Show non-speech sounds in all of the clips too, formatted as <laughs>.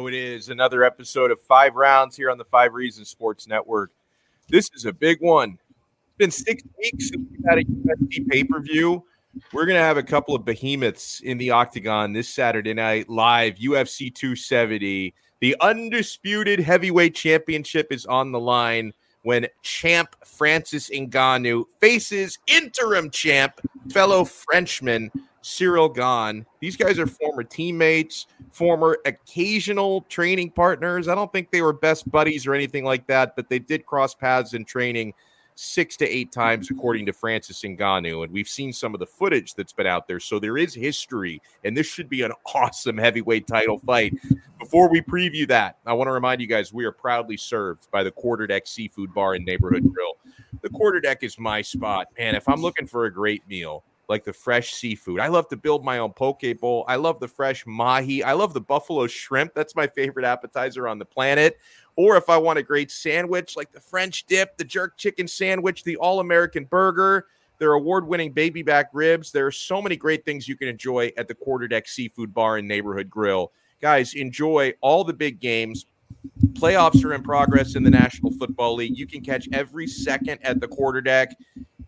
It is another episode of Five Rounds here on the Five Reasons Sports Network. This is a big one. It's been six weeks since we had a UFC pay per view. We're going to have a couple of behemoths in the octagon this Saturday night live, UFC 270. The undisputed heavyweight championship is on the line when champ Francis Ngannou faces interim champ, fellow Frenchman Cyril Gane. These guys are former teammates, former occasional training partners. I don't think they were best buddies or anything like that, but they did cross paths in training six to eight times, according to Francis Ngannou. And we've seen some of the footage that's been out there. So there is history, and this should be an <laughs> awesome heavyweight title fight. Before we preview that, I want to remind you guys we are proudly served by the Quarter Deck Seafood Bar and Neighborhood Grill. The Quarter Deck is my spot. And if I'm looking for a great meal, like the fresh seafood. I love to build my own poke bowl. I love the fresh mahi. I love the buffalo shrimp. That's my favorite appetizer on the planet. Or if I want a great sandwich, like the French dip, the jerk chicken sandwich, the all American burger, their award winning baby back ribs. There are so many great things you can enjoy at the Quarterdeck Seafood Bar and Neighborhood Grill. Guys, enjoy all the big games. Playoffs are in progress in the National Football League. You can catch every second at the Quarter Deck.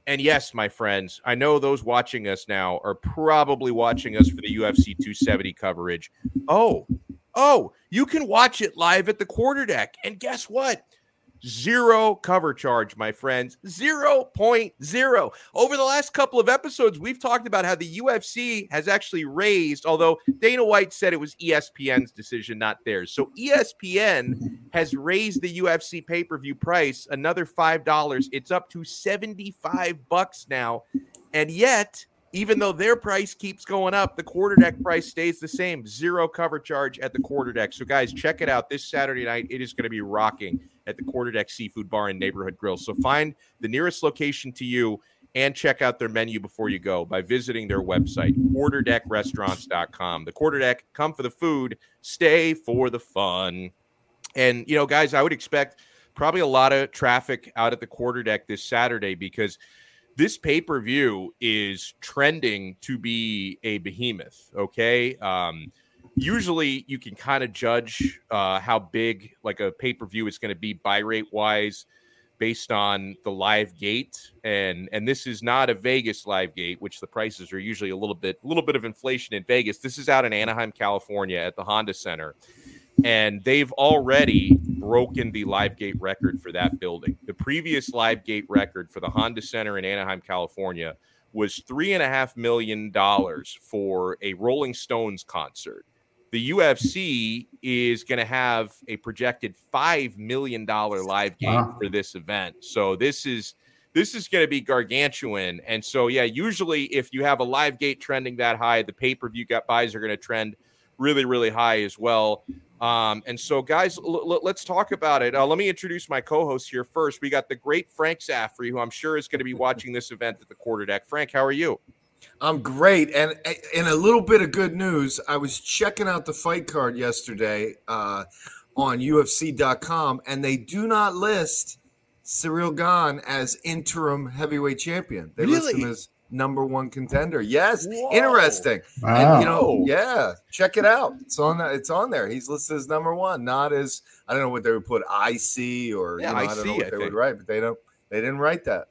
And yes, my friends, I know those watching us now are probably watching us for the UFC 270 coverage. Oh, oh, you can watch it live at the quarter deck. And guess what? Zero cover charge, my friends. 0.0. Over the last couple of episodes, we've talked about how the UFC has actually raised, although Dana White said it was ESPN's decision, not theirs. So ESPN has raised the UFC pay per view price another $5. It's up to 75 bucks now. And yet, even though their price keeps going up, the quarter deck price stays the same. Zero cover charge at the quarter deck. So, guys, check it out this Saturday night. It is going to be rocking at the Quarter Deck Seafood Bar and Neighborhood Grill. So find the nearest location to you and check out their menu before you go by visiting their website, quarterdeckrestaurants.com. The Quarter Deck, come for the food, stay for the fun. And, you know, guys, I would expect probably a lot of traffic out at the Quarter Deck this Saturday because this pay per view is trending to be a behemoth. Okay. Um, usually you can kind of judge uh, how big like a pay per view is going to be buy rate wise based on the live gate and and this is not a Vegas live gate which the prices are usually a little bit a little bit of inflation in Vegas this is out in Anaheim California at the Honda Center and they've already broken the live gate record for that building the previous live gate record for the Honda Center in Anaheim California was three and a half million dollars for a Rolling Stones concert the UFC is going to have a projected five million dollar live game wow. for this event. So this is this is going to be gargantuan. And so yeah, usually if you have a live gate trending that high, the pay per view buys are going to trend really really high as well. Um, and so guys, l- l- let's talk about it. Uh, let me introduce my co-host here first. We got the great Frank Zaffere, who I'm sure is going to be watching this event at the quarterdeck. Frank, how are you? I'm great, and and a little bit of good news, I was checking out the fight card yesterday uh, on UFC.com, and they do not list Cyril Gane as interim heavyweight champion. They really? list him as number one contender. Yes, Whoa. interesting. Wow. And you know, yeah, check it out. It's on. It's on there. He's listed as number one, not as I don't know what they would put IC or yeah, you know, I, I don't know what I they think. would write, but they don't. They didn't write that.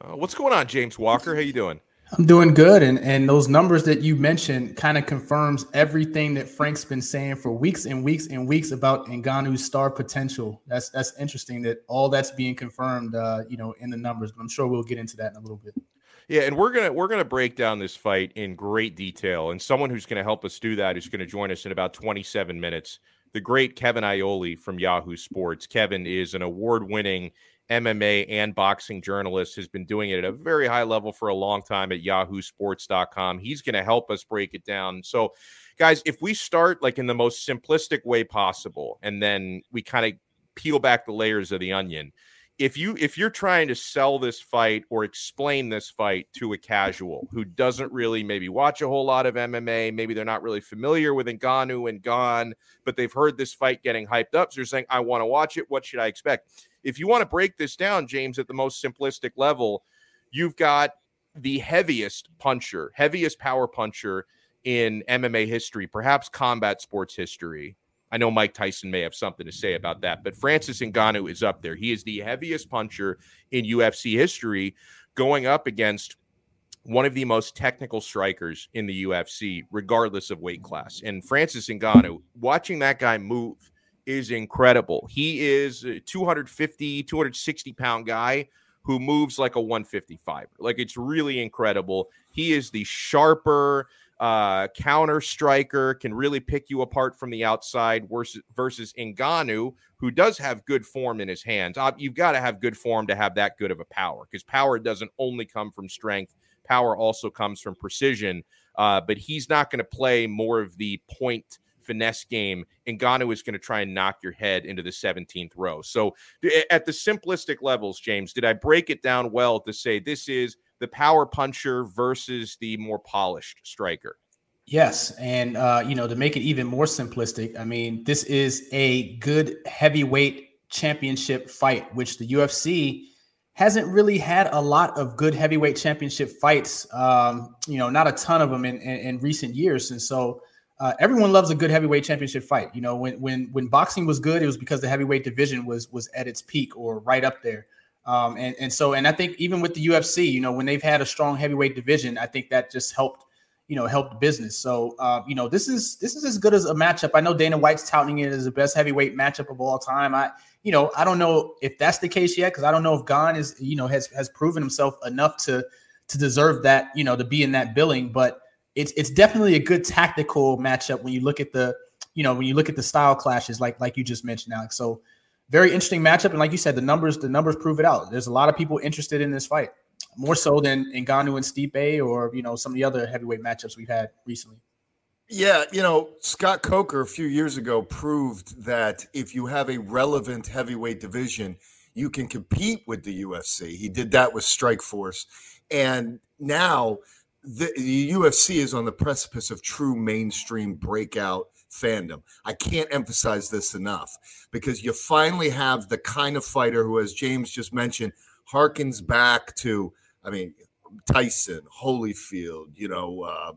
Uh, what's going on, James Walker? How you doing? I'm doing good, and and those numbers that you mentioned kind of confirms everything that Frank's been saying for weeks and weeks and weeks about Ngannou's star potential. That's that's interesting that all that's being confirmed, uh, you know, in the numbers. But I'm sure we'll get into that in a little bit. Yeah, and we're gonna we're gonna break down this fight in great detail, and someone who's gonna help us do that is gonna join us in about 27 minutes. The great Kevin Iole from Yahoo Sports. Kevin is an award-winning MMA and boxing journalist, has been doing it at a very high level for a long time at yahoosports.com. He's going to help us break it down. So, guys, if we start like in the most simplistic way possible, and then we kind of peel back the layers of the onion. If you if you're trying to sell this fight or explain this fight to a casual who doesn't really maybe watch a whole lot of MMA, maybe they're not really familiar with Ngannou and Gane, but they've heard this fight getting hyped up, so they're saying, "I want to watch it. What should I expect?" if you want to break this down, James, at the most simplistic level, you've got the heaviest puncher, heaviest power puncher in MMA history, perhaps combat sports history, I know Mike Tyson may have something to say about that, but Francis Ngannou is up there. He is the heaviest puncher in UFC history, going up against one of the most technical strikers in the UFC, regardless of weight class. And Francis Ngannou, watching that guy move is incredible. He is a 250, 260 pound guy who moves like a 155. Er. Like it's really incredible. He is the sharper uh, counter striker, can really pick you apart from the outside versus, versus Ngannou, who does have good form in his hands. Uh, you've got to have good form to have that good of a power because power doesn't only come from strength, power also comes from precision. Uh, but he's not going to play more of the point finesse game, and Ngannou is going to try and knock your head into the 17th row. So, at the simplistic levels, James, did I break it down well to say this is the power puncher versus the more polished striker? Yes, and uh, you know to make it even more simplistic, I mean this is a good heavyweight championship fight, which the UFC hasn't really had a lot of good heavyweight championship fights. Um, you know, not a ton of them in, in, in recent years, and so uh, everyone loves a good heavyweight championship fight. You know, when when when boxing was good, it was because the heavyweight division was was at its peak or right up there. Um, and and so and I think even with the UFC, you know, when they've had a strong heavyweight division, I think that just helped, you know, helped business. So uh, you know, this is this is as good as a matchup. I know Dana White's touting it as the best heavyweight matchup of all time. I you know I don't know if that's the case yet because I don't know if Gane is you know has has proven himself enough to to deserve that you know to be in that billing, but it's it's definitely a good tactical matchup when you look at the you know when you look at the style clashes like like you just mentioned, Alex. So very interesting matchup, and like you said, the numbers the numbers prove it out. There's a lot of people interested in this fight, more so than Ngannou and Stipe or you know some of the other heavyweight matchups we've had recently. Yeah, you know, Scott Coker a few years ago proved that if you have a relevant heavyweight division, you can compete with the UFC. He did that with Strikeforce. And now the, the UFC is on the precipice of true mainstream breakout fandom. I can't emphasize this enough because you finally have the kind of fighter who, as James just mentioned, harkens back to, I mean, Tyson, Holyfield, you know, uh,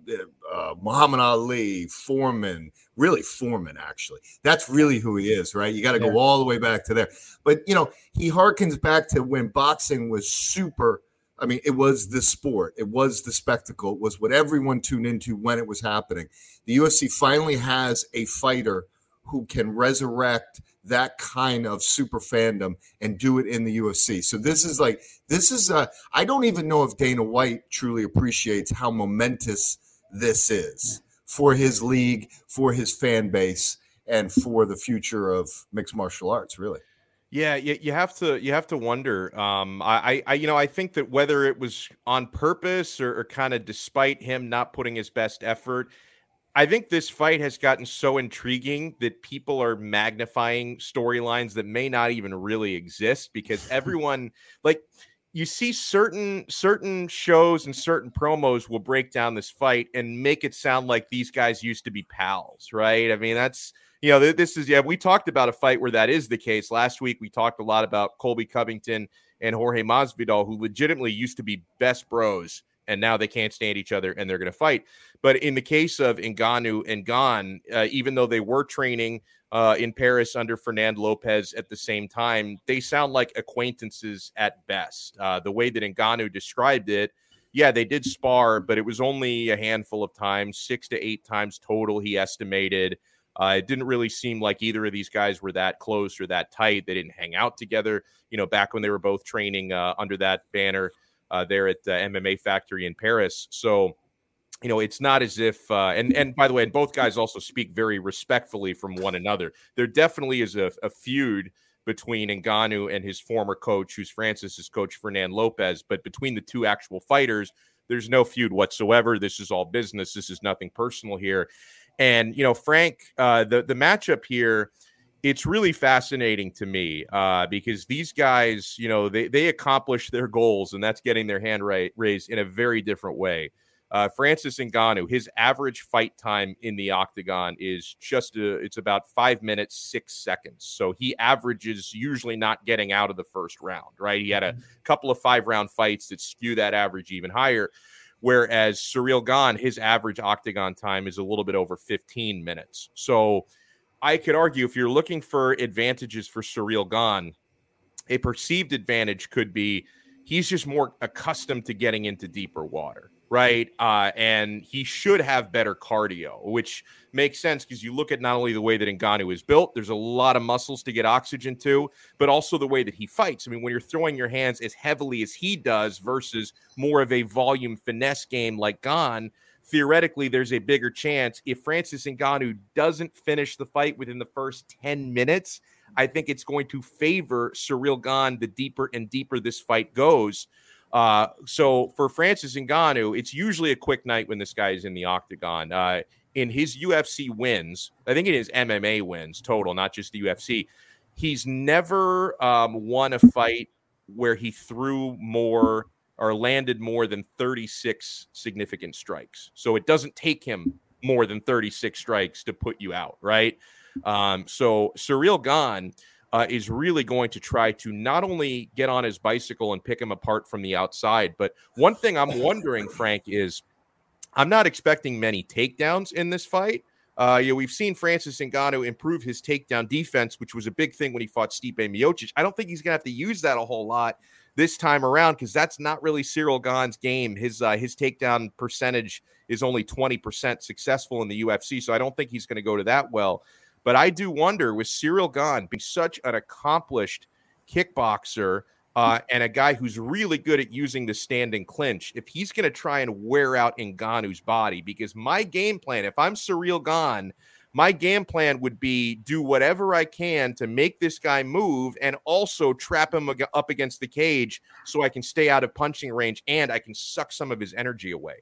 uh, Muhammad Ali, Foreman, really Foreman, actually. That's really who he is, right? You got to go all the way back to there. But, you know, he harkens back to when boxing was super I mean, it was the sport, it was the spectacle, it was what everyone tuned into when it was happening. The UFC finally has a fighter who can resurrect that kind of super fandom and do it in the UFC. So this is like this is I don't even know if Dana White truly appreciates how momentous this is for his league, for his fan base, and for the future of mixed martial arts, really. Yeah, you, you have to you have to wonder. Um, I, I, you know, I think that whether it was on purpose or, or kind of despite him not putting his best effort, I think this fight has gotten so intriguing that people are magnifying storylines that may not even really exist because <laughs> everyone like you see certain certain shows and certain promos will break down this fight and make it sound like these guys used to be pals, right? I mean, that's you know, this is yeah. We talked about a fight where that is the case last week. We talked a lot about Colby Covington and Jorge Masvidal, who legitimately used to be best bros, and now they can't stand each other and they're going to fight. But in the case of Ngannou and Gane, uh, even though they were training uh, in Paris under Fernand Lopez at the same time, they sound like acquaintances at best. Uh, the way that Ngannou described it yeah, they did spar, but it was only a handful of times, six to eight times total, he estimated. Uh, it didn't really seem like either of these guys were that close or that tight. They didn't hang out together, you know, back when they were both training uh, under that banner uh, there at the MMA Factory in Paris. So, you know, it's not as if, uh, and and by the way, and both guys also speak very respectfully from one another. There definitely is a, a feud between Ngannou and his former coach, who's Francis's coach, Fernand Lopez. But between the two actual fighters, there's no feud whatsoever. This is all business. This is nothing personal here. And you know, Frank, uh, the the matchup here, it's really fascinating to me uh, because these guys, you know, they they accomplish their goals, and that's getting their hand ra- raised in a very different way. Uh, Francis Ngannou, his average fight time in the octagon is just a, it's about five minutes six seconds. So he averages usually not getting out of the first round. Right, he had a mm-hmm. couple of five round fights that skew that average even higher. Whereas Cyril Gane, his average octagon time is a little bit over 15 minutes. So I could argue if you're looking for advantages for Cyril Gane, a perceived advantage could be he's just more accustomed to getting into deeper water, right? Uh, and he should have better cardio, which makes sense because you look at not only the way that Ngannou is built, there's a lot of muscles to get oxygen to, but also the way that he fights. I mean, when you're throwing your hands as heavily as he does versus more of a volume finesse game like Gane, theoretically, there's a bigger chance if Francis Ngannou doesn't finish the fight within the first 10 minutes – I think it's going to favor Cyril Gane the deeper and deeper this fight goes. Uh, so for Francis Ngannou, it's usually a quick night when this guy is in the octagon. Uh, in his UFC wins, I think it is MMA wins total, not just the UFC. He's never um, won a fight where he threw more or landed more than 36 significant strikes. So it doesn't take him more than 36 strikes to put you out, right? Um, so Cyril Gane uh, is really going to try to not only get on his bicycle and pick him apart from the outside, but one thing I'm wondering, Frank, is I'm not expecting many takedowns in this fight. Uh, you know, we've seen Francis Ngannou improve his takedown defense, which was a big thing when he fought Stipe Miocic. I don't think he's going to have to use that a whole lot this time around because that's not really Cyril Gane's game. His uh, his takedown percentage is only 20% successful in the UFC, so I don't think he's going to go to that well. But I do wonder with Cyril Gane being such an accomplished kickboxer uh, and a guy who's really good at using the standing clinch, if he's going to try and wear out Ngannou's body, because my game plan, if I'm Cyril Gane, my game plan would be do whatever I can to make this guy move and also trap him up against the cage so I can stay out of punching range and I can suck some of his energy away.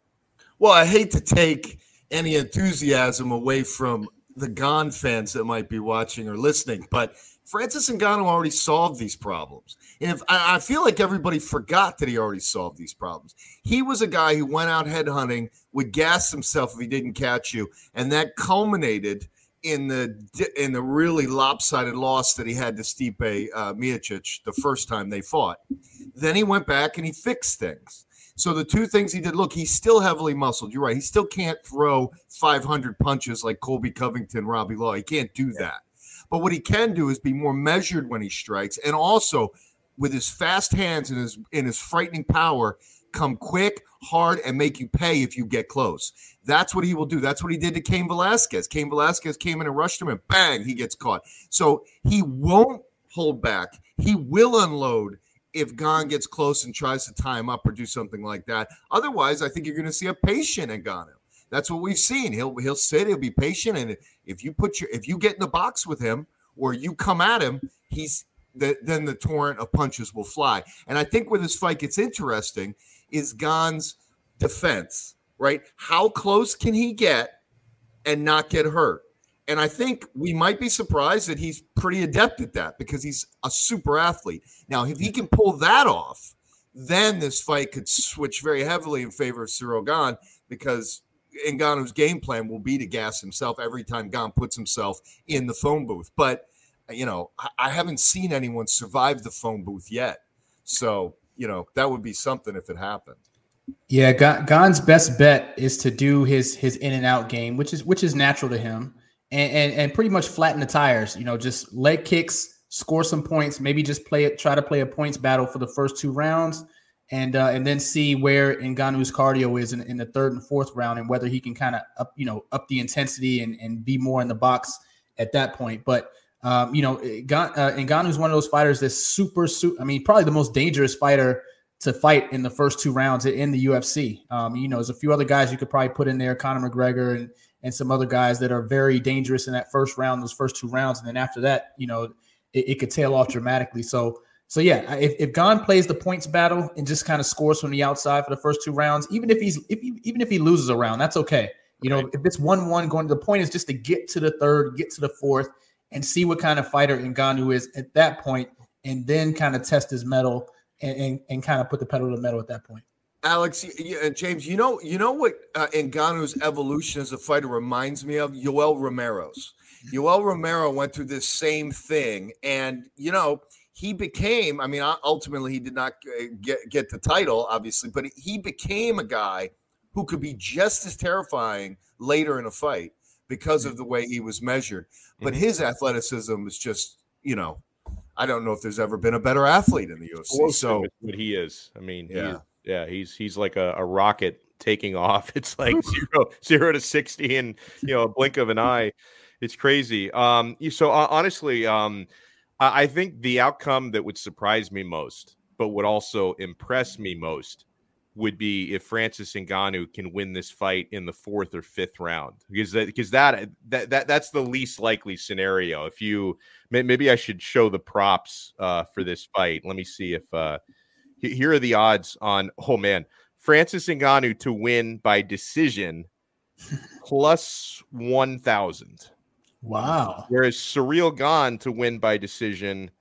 Well, I hate to take any enthusiasm away from the Gane fans that might be watching or listening, but Francis Ngannou already solved these problems. And if I, I, feel like everybody forgot that he already solved these problems. He was a guy who went out headhunting, would gas himself if he didn't catch you, and that culminated in the in the really lopsided loss that he had to Stipe uh, Miocic the first time they fought. Then he went back and he fixed things. So the two things he did, look, he's still heavily muscled. You're right. He still can't throw 500 punches like Colby Covington, Robbie Law. He can't do that. But what he can do is be more measured when he strikes, and also with his fast hands and his in his frightening power, come quick, hard, and make you pay if you get close. That's what he will do. That's what he did to Cain Velasquez. Cain Velasquez came in and rushed him, and bang, he gets caught. So he won't hold back. He will unload if Gane gets close and tries to tie him up or do something like that. Otherwise, I think you're going to see a patient in Ngannou. That's what we've seen. He'll he'll sit, he'll be patient, and if you put your if you get in the box with him or you come at him, he's the, then the torrent of punches will fly. And I think where this fight gets interesting is Gane's defense, right? How close can he get and not get hurt? And I think we might be surprised that he's pretty adept at that because he's a super athlete. Now, if he can pull that off, then this fight could switch very heavily in favor of Cyril Gane because Ngannou's game plan will be to gas himself every time Gane puts himself in the phone booth. But, you know, I haven't seen anyone survive the phone booth yet. So, you know, that would be something if it happened. Yeah, Gane's best bet is to do his his in and out game, which is which is natural to him and, and, and pretty much flatten the tires. You know, just leg kicks, score some points, maybe just play it, try to play a points battle for the first two rounds, and uh, and then see where Ngannou's cardio is in, in the third and fourth round, and whether he can kind of up you know up the intensity and, and be more in the box at that point. But um, you know, Ngannou is one of those fighters that's super, super. I mean, probably the most dangerous fighter to fight in the first two rounds in the UFC. Um, you know, there's a few other guys you could probably put in there, Conor McGregor and and some other guys that are very dangerous in that first round, those first two rounds, and then after that, you know, it, it could tail off dramatically. So, so yeah, if, if Gane plays the points battle and just kind of scores from the outside for the first two rounds, even if he's if he, even if he loses a round, that's okay. You know, if it's one one going, to the point is just to get to the third, get to the fourth, and see what kind of fighter Ngannou is at that point, and then kind of test his mettle and, and, and kind of put the pedal to the metal at that point. Alex, and James, you know, you know what uh, Ngannou's evolution as a fighter reminds me of Yoel Romero's. Yoel Romero went through this same thing, and you know, he became. I mean, ultimately, he did not uh, get get the title, obviously, but he became a guy who could be just as terrifying later in a fight because of the way he was measured. But his athleticism is just, you know, I don't know if there's ever been a better athlete in the UFC. So what he is, I mean, Yeah. Yeah, he's he's like a, a rocket taking <laughs> off. It's like zero zero to sixty in you know a blink of an <laughs> eye. It's crazy. Um, so uh, honestly, um, I, I think the outcome that would surprise me most, but would also impress me most, would be if Francis Ngannou can win this fight in the fourth or fifth round, because that because that that, that that's the least likely scenario. If you maybe I should show the props uh, for this fight. Let me see if uh, here are the odds on. Oh man, Francis Ngannou to win by decision <laughs> plus one thousand, Wow. whereas Cyril Gane to win by decision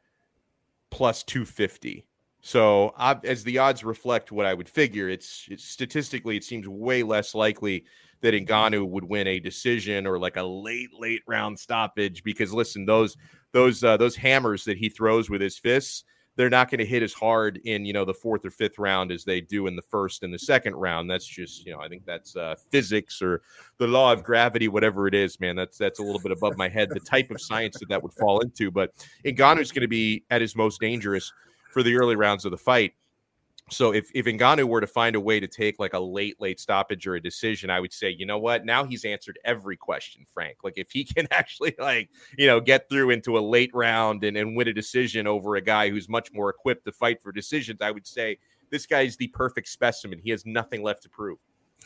plus two fifty. So, ob- as the odds reflect what I would figure, it's, it's statistically it seems way less likely that Ngannou would win a decision or like a late late round stoppage because listen, those those uh, those hammers that he throws with his fists, they're not going to hit as hard in you know the fourth or fifth round as they do in the first and the second round. That's just you know I think that's uh, physics or the law of gravity, whatever it is, man. That's that's a little bit above my head. The type of science that that would fall into, but Ngannou's going to be at his most dangerous for the early rounds of the fight. So if if Ngannou were to find a way to take like a late late stoppage or a decision, I would say, you know what? Now he's answered every question, Frank. Like if he <laughs> can actually like you know get through into a late round and, and win a decision over a guy who's much more equipped to fight for decisions, I would say this guy's the perfect specimen. He has nothing left to prove.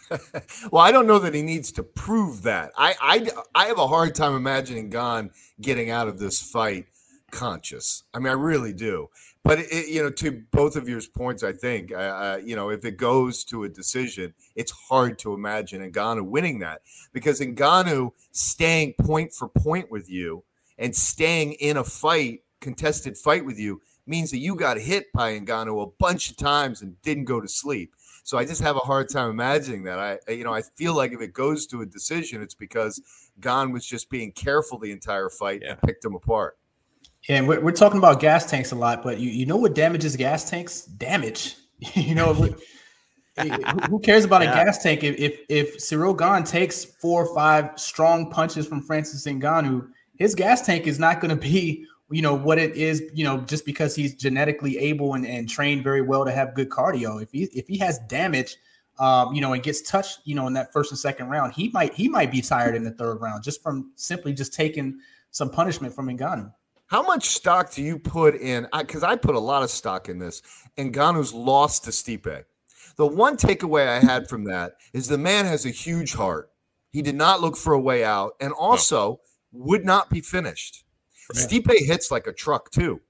<laughs> well, I don't know that he needs to prove that. I, I, I have a hard time imagining Gane getting out of this fight conscious. I mean, I really do. But it, you know, to both of your points, I think, uh, you know, if it goes to a decision, it's hard to imagine Ngannou winning that because Ngannou staying point for point with you and staying in a fight, contested fight with you, means that you got hit by Ngannou a bunch of times and didn't go to sleep. So I just have a hard time imagining that. I, you know, I feel like if it goes to a decision, it's because Gane was just being careful the entire fight and picked him apart. And we're, we're talking about gas tanks a lot, but you, you know what damages gas tanks? Damage. <laughs> you know, who, <laughs> who cares about Yeah. a gas tank if if, if Cyril Gane takes four or five strong punches from Francis Ngannou, his gas tank is not going to be you know what it is you know just because he's genetically able and, and trained very well to have good cardio if he if he has damage um, you know and gets touched you know in that first and second round he might he might be tired in the third round just from simply just taking some punishment from Ngannou. How much stock do you put in? Because I, put a lot of stock in this. Ngannou's lost to Stipe. The one takeaway I had from that is the man has a huge heart. He did not look for a way out, and also would not be finished. Stipe hits like a truck too.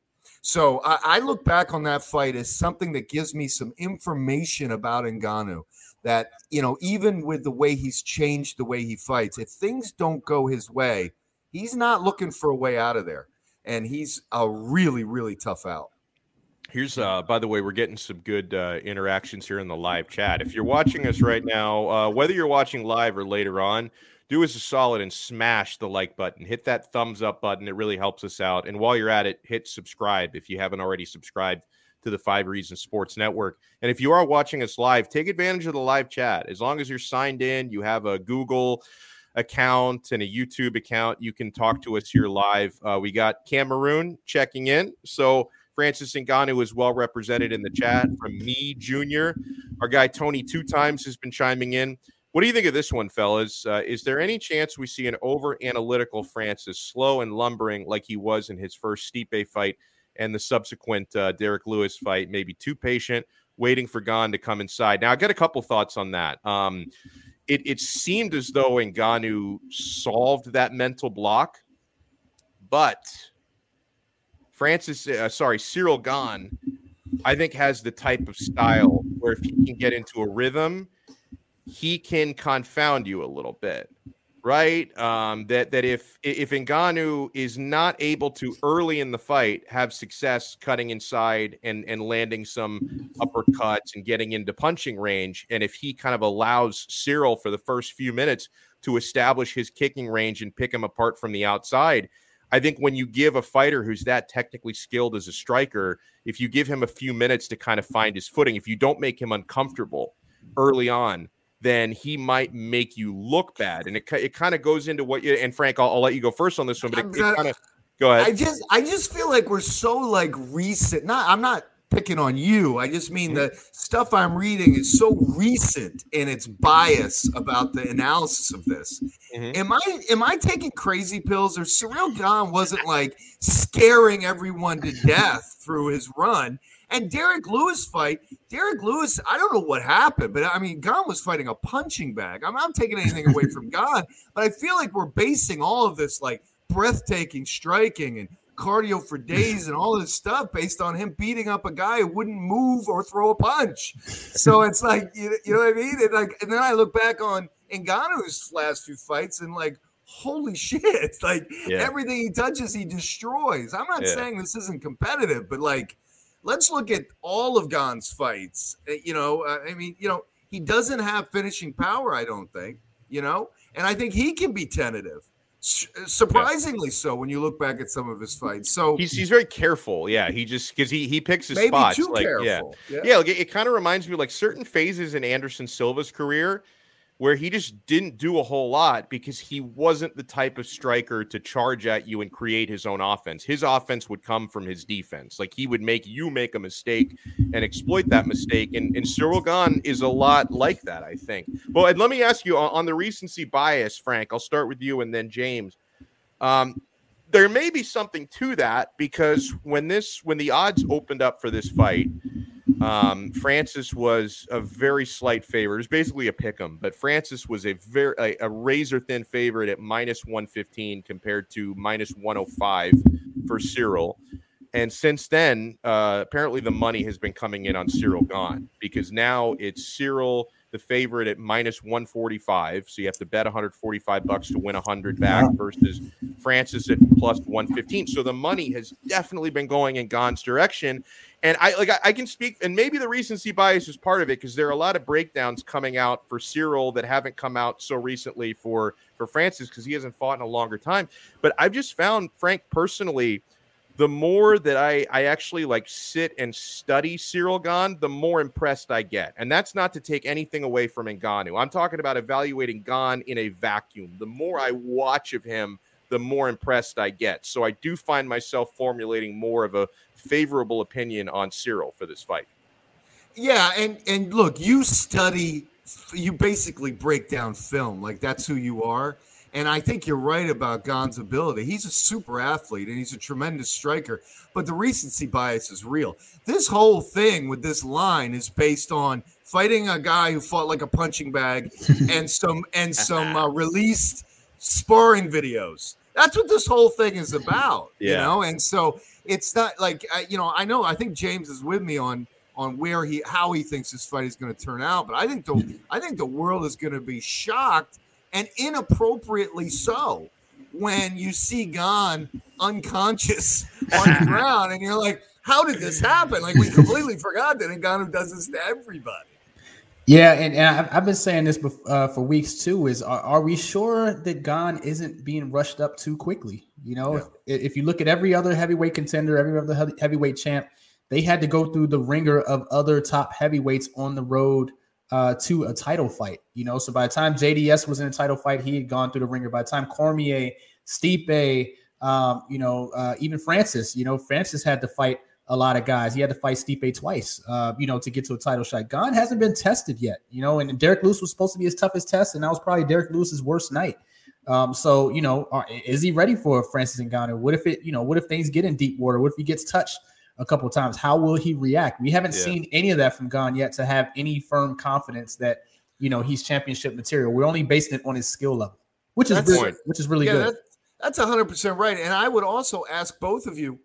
So I, I look back on that fight as something that gives me some information about Ngannou. That you know, even with the way he's changed the way he fights, if things don't go his way, he's not looking for a way out of there and he's a really really tough out Here's, uh, by the way, we're getting some good uh, interactions here in the live chat. If you're watching us right now, uh, whether you're watching live or later on, do us a solid and smash the like button. Hit that thumbs up button. It really helps us out. And while you're at it, hit subscribe if you haven't already subscribed to the Five Reasons Sports Network. And if you are watching us live, take advantage of the live chat. As long as you're signed in, you have a Google account and a YouTube account, you can talk to us here live. Uh, we got Cameroon checking in. So, Francis Ngannou is well represented in the chat from me, Junior. Our guy Tony two times has been chiming in. What do you think of this one, fellas? Uh, is there any chance we see an over analytical Francis, slow and lumbering like he was in his first Stipe fight and the subsequent uh, Derrick Lewis fight? Maybe too patient, waiting for Gane to come inside. Now, I got a couple thoughts on that. Um, it, it seemed as though Ngannou solved that mental block, but Francis, uh, sorry, Cyril Gane, I think has the type of style where if he can get into a rhythm, he can confound you a little bit, right? Um, that that if if Ngannou is not able to early in the fight have success cutting inside and and landing some uppercuts and getting into punching range, and if he kind of allows Cyril for the first few minutes to establish his kicking range and pick him apart from the outside. I think when you give a fighter who's that technically skilled as a striker, if you give him a few minutes to kind of find his footing, if you don't make him uncomfortable early on, then he might make you look bad. And it, it kind of goes into what you and Frank, I'll, I'll, let you go first on this one, but it, it kind of go ahead. I just I just feel like we're so like recent. Not I'm not picking on you. I just mean the stuff I'm reading is so recent in its bias about the analysis of this. Mm-hmm. Am I am I taking crazy pills or Cyril Gane wasn't like scaring everyone to death through his run? And Derrick Lewis fight, Derrick Lewis, I don't know what happened, but I mean, Gane was fighting a punching bag. I'm not taking anything away from <laughs> Gane, but I feel like we're basing all of this like breathtaking striking and cardio for days and all this stuff based on him beating up a guy who wouldn't move or throw a punch. So it's like you, you know what I mean? And like, and then I look back on Ngannou's last few fights and like, holy <laughs> shit! Like yeah. everything he touches, he destroys. I'm not yeah. saying this isn't competitive, but like, let's look at all of Gane's fights. Uh, you know, uh, I mean, you know, he doesn't have finishing power. I don't think. You know, and I think he can be tentative surprisingly yeah. so when you look back at some of his fights. So he's he's very careful. Yeah, he just because he he picks his spots. like careful. yeah, yeah, yeah. Like it, it kind of reminds me like certain phases in Anderson Silva's career where he just didn't do a whole lot because he wasn't the type of striker to charge at you and create his own offense. His offense would come from his defense. Like he would make you make a mistake and exploit that mistake. And, and Cyril Gane is a lot like that, I think. Well, and let me ask you on, on the recency bias, Frank, I'll start with you and then James. Um, there may be something to that because when this when the odds opened up for this fight, um, Francis was a very slight favorite. It was basically a pick 'em, but Francis was a very a, a razor thin favorite at minus 115 compared to minus 105 for Cyril. And since then, uh, apparently the money has been coming in on Cyril Gane because now it's Cyril the favorite at minus 145. So you have to bet 145 bucks to win 100 back versus Francis at plus 115. So the money has definitely been going in Gane's direction. And I like I, I can speak, and maybe the recency bias is part of it because there are a lot of breakdowns coming out for Cyril that haven't come out so recently for for Francis because he hasn't fought in a longer time. But I've just found Frank personally – the more that I, I actually like sit and study Cyril Gane, the more impressed I get. And that's not to take anything away from Ngannou. I'm talking about evaluating Gane in a vacuum. The more I watch of him, the more impressed I get. So I do find myself formulating more of a favorable opinion on Cyril for this fight. Yeah, and and look, you study you basically break down film. Like that's who you are. And I think you're right about Gane's ability. He's a super athlete and he's a tremendous striker, but the recency bias is real. This whole thing with this line is based on fighting a guy who fought like a punching bag <laughs> and some and some uh, released sparring videos. That's what this whole thing is about, yeah. you know. And so it's not like you know. I know. I think James is with me on on where he how he thinks this fight is going to turn out, but I think the I think the world is going to be shocked and inappropriately so when you see Gane unconscious <laughs> on the ground and you're like, how did this happen? Like we completely forgot that Ngannou does this to everybody. Yeah, and, and I've been saying this uh, for weeks too. Is are, are, we sure that Gane isn't being rushed up too quickly? You know, yeah. if, if, you look at every other heavyweight contender, every other heavyweight champ, they had to go through the wringer of other top heavyweights on the road uh, to a title fight. You know, so by the time JDS was in a title fight, he had gone through the wringer. By the time Cormier, Stipe, um, you know, uh, even Francis, you know, Francis had to fight a lot of guys. He had to fight Stipe twice, uh, you know, to get to a title shot. Gane hasn't been tested yet, you know, and Derrick Lewis was supposed to be his toughest test, and that was probably Derrick Lewis's worst night. Um, so, you know, are, is he ready for Francis Ngannou? What if it, you know, what if things get in deep water? What if he gets touched a couple times. How will he react? We haven't yeah. seen any of that from Gane yet to have any firm confidence that you know he's championship material. We're only basing it on his skill level, which is really, which is really yeah, good. that's hundred percent right. And I would also ask both of you,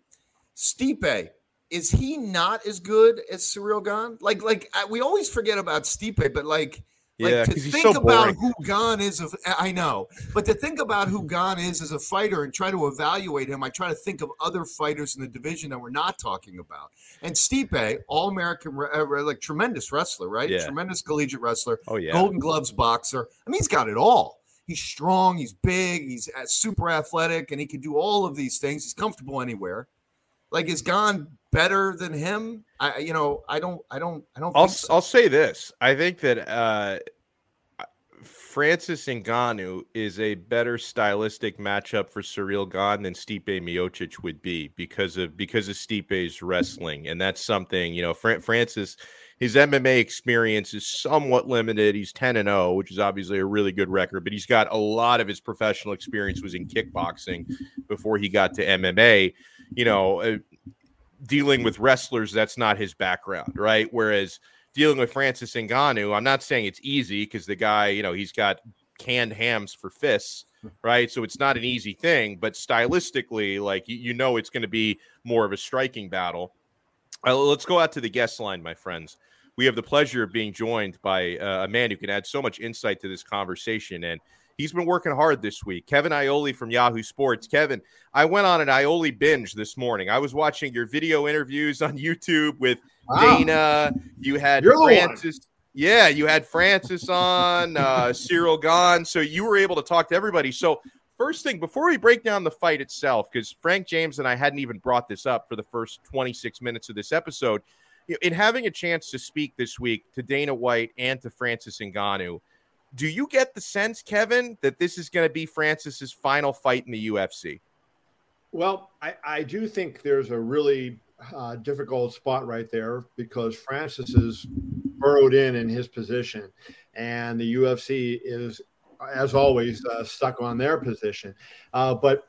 Stipe, is he not as good as Cyril Gane? Like, like we always forget about Stipe, but like like yeah, to think so about who Gane is, of, I know, but to think about who Gane is as a fighter and try to evaluate him, I try to think of other fighters in the division that we're not talking about. And Stipe, all American, uh, like tremendous wrestler, right? Yeah. Tremendous collegiate wrestler. Oh yeah, Golden Gloves boxer. I mean, he's got it all. He's strong. He's big. He's uh, super athletic, and he can do all of these things. He's comfortable anywhere. Like, is Gane better than him? I, you know, I don't, I don't, I don't. I'll, so. I'll say this. I think that uh, Francis Ngannou is a better stylistic matchup for Cyril Gane than Stipe Miocic would be because of because of Stipe's wrestling, and that's something you know. Francis, his MMA experience is somewhat limited. He's ten and zero, which is obviously a really good record, but he's got a lot of his professional experience was in kickboxing before he got to MMA. You know, uh, dealing with wrestlers, that's not his background, right? Whereas dealing with Francis Ngannou, I'm not saying it's easy because the guy, you know, he's got canned hams for fists, <laughs> right? So it's not an easy thing, but stylistically, like you, you know, it's going to be more of a striking battle. Uh, let's go out to the guest line, my friends. We have the pleasure of being joined by uh, a man who can add so much insight to this conversation. And he's been working hard this week. Kevin Iole from Yahoo Sports. Kevin, I went on an Iole binge this morning. I was watching your video interviews on <laughs> YouTube with wow. Dana. You had You're Francis. Yeah, you had Francis on, uh, Cyril Gane. So you were able to talk to everybody. So, first thing, before we break down the fight itself, because Frank James and I hadn't even brought this up for the first 26 minutes of this episode, in having a chance to speak this week to Dana White and to Francis Ngannou, do you get the sense, Kevin, that this is going to be Francis's final fight in the UFC? Well, I, I do think there's a really uh, difficult spot right there because Francis is burrowed in in his position, and the UFC is, as always, uh, stuck on their position. Uh, but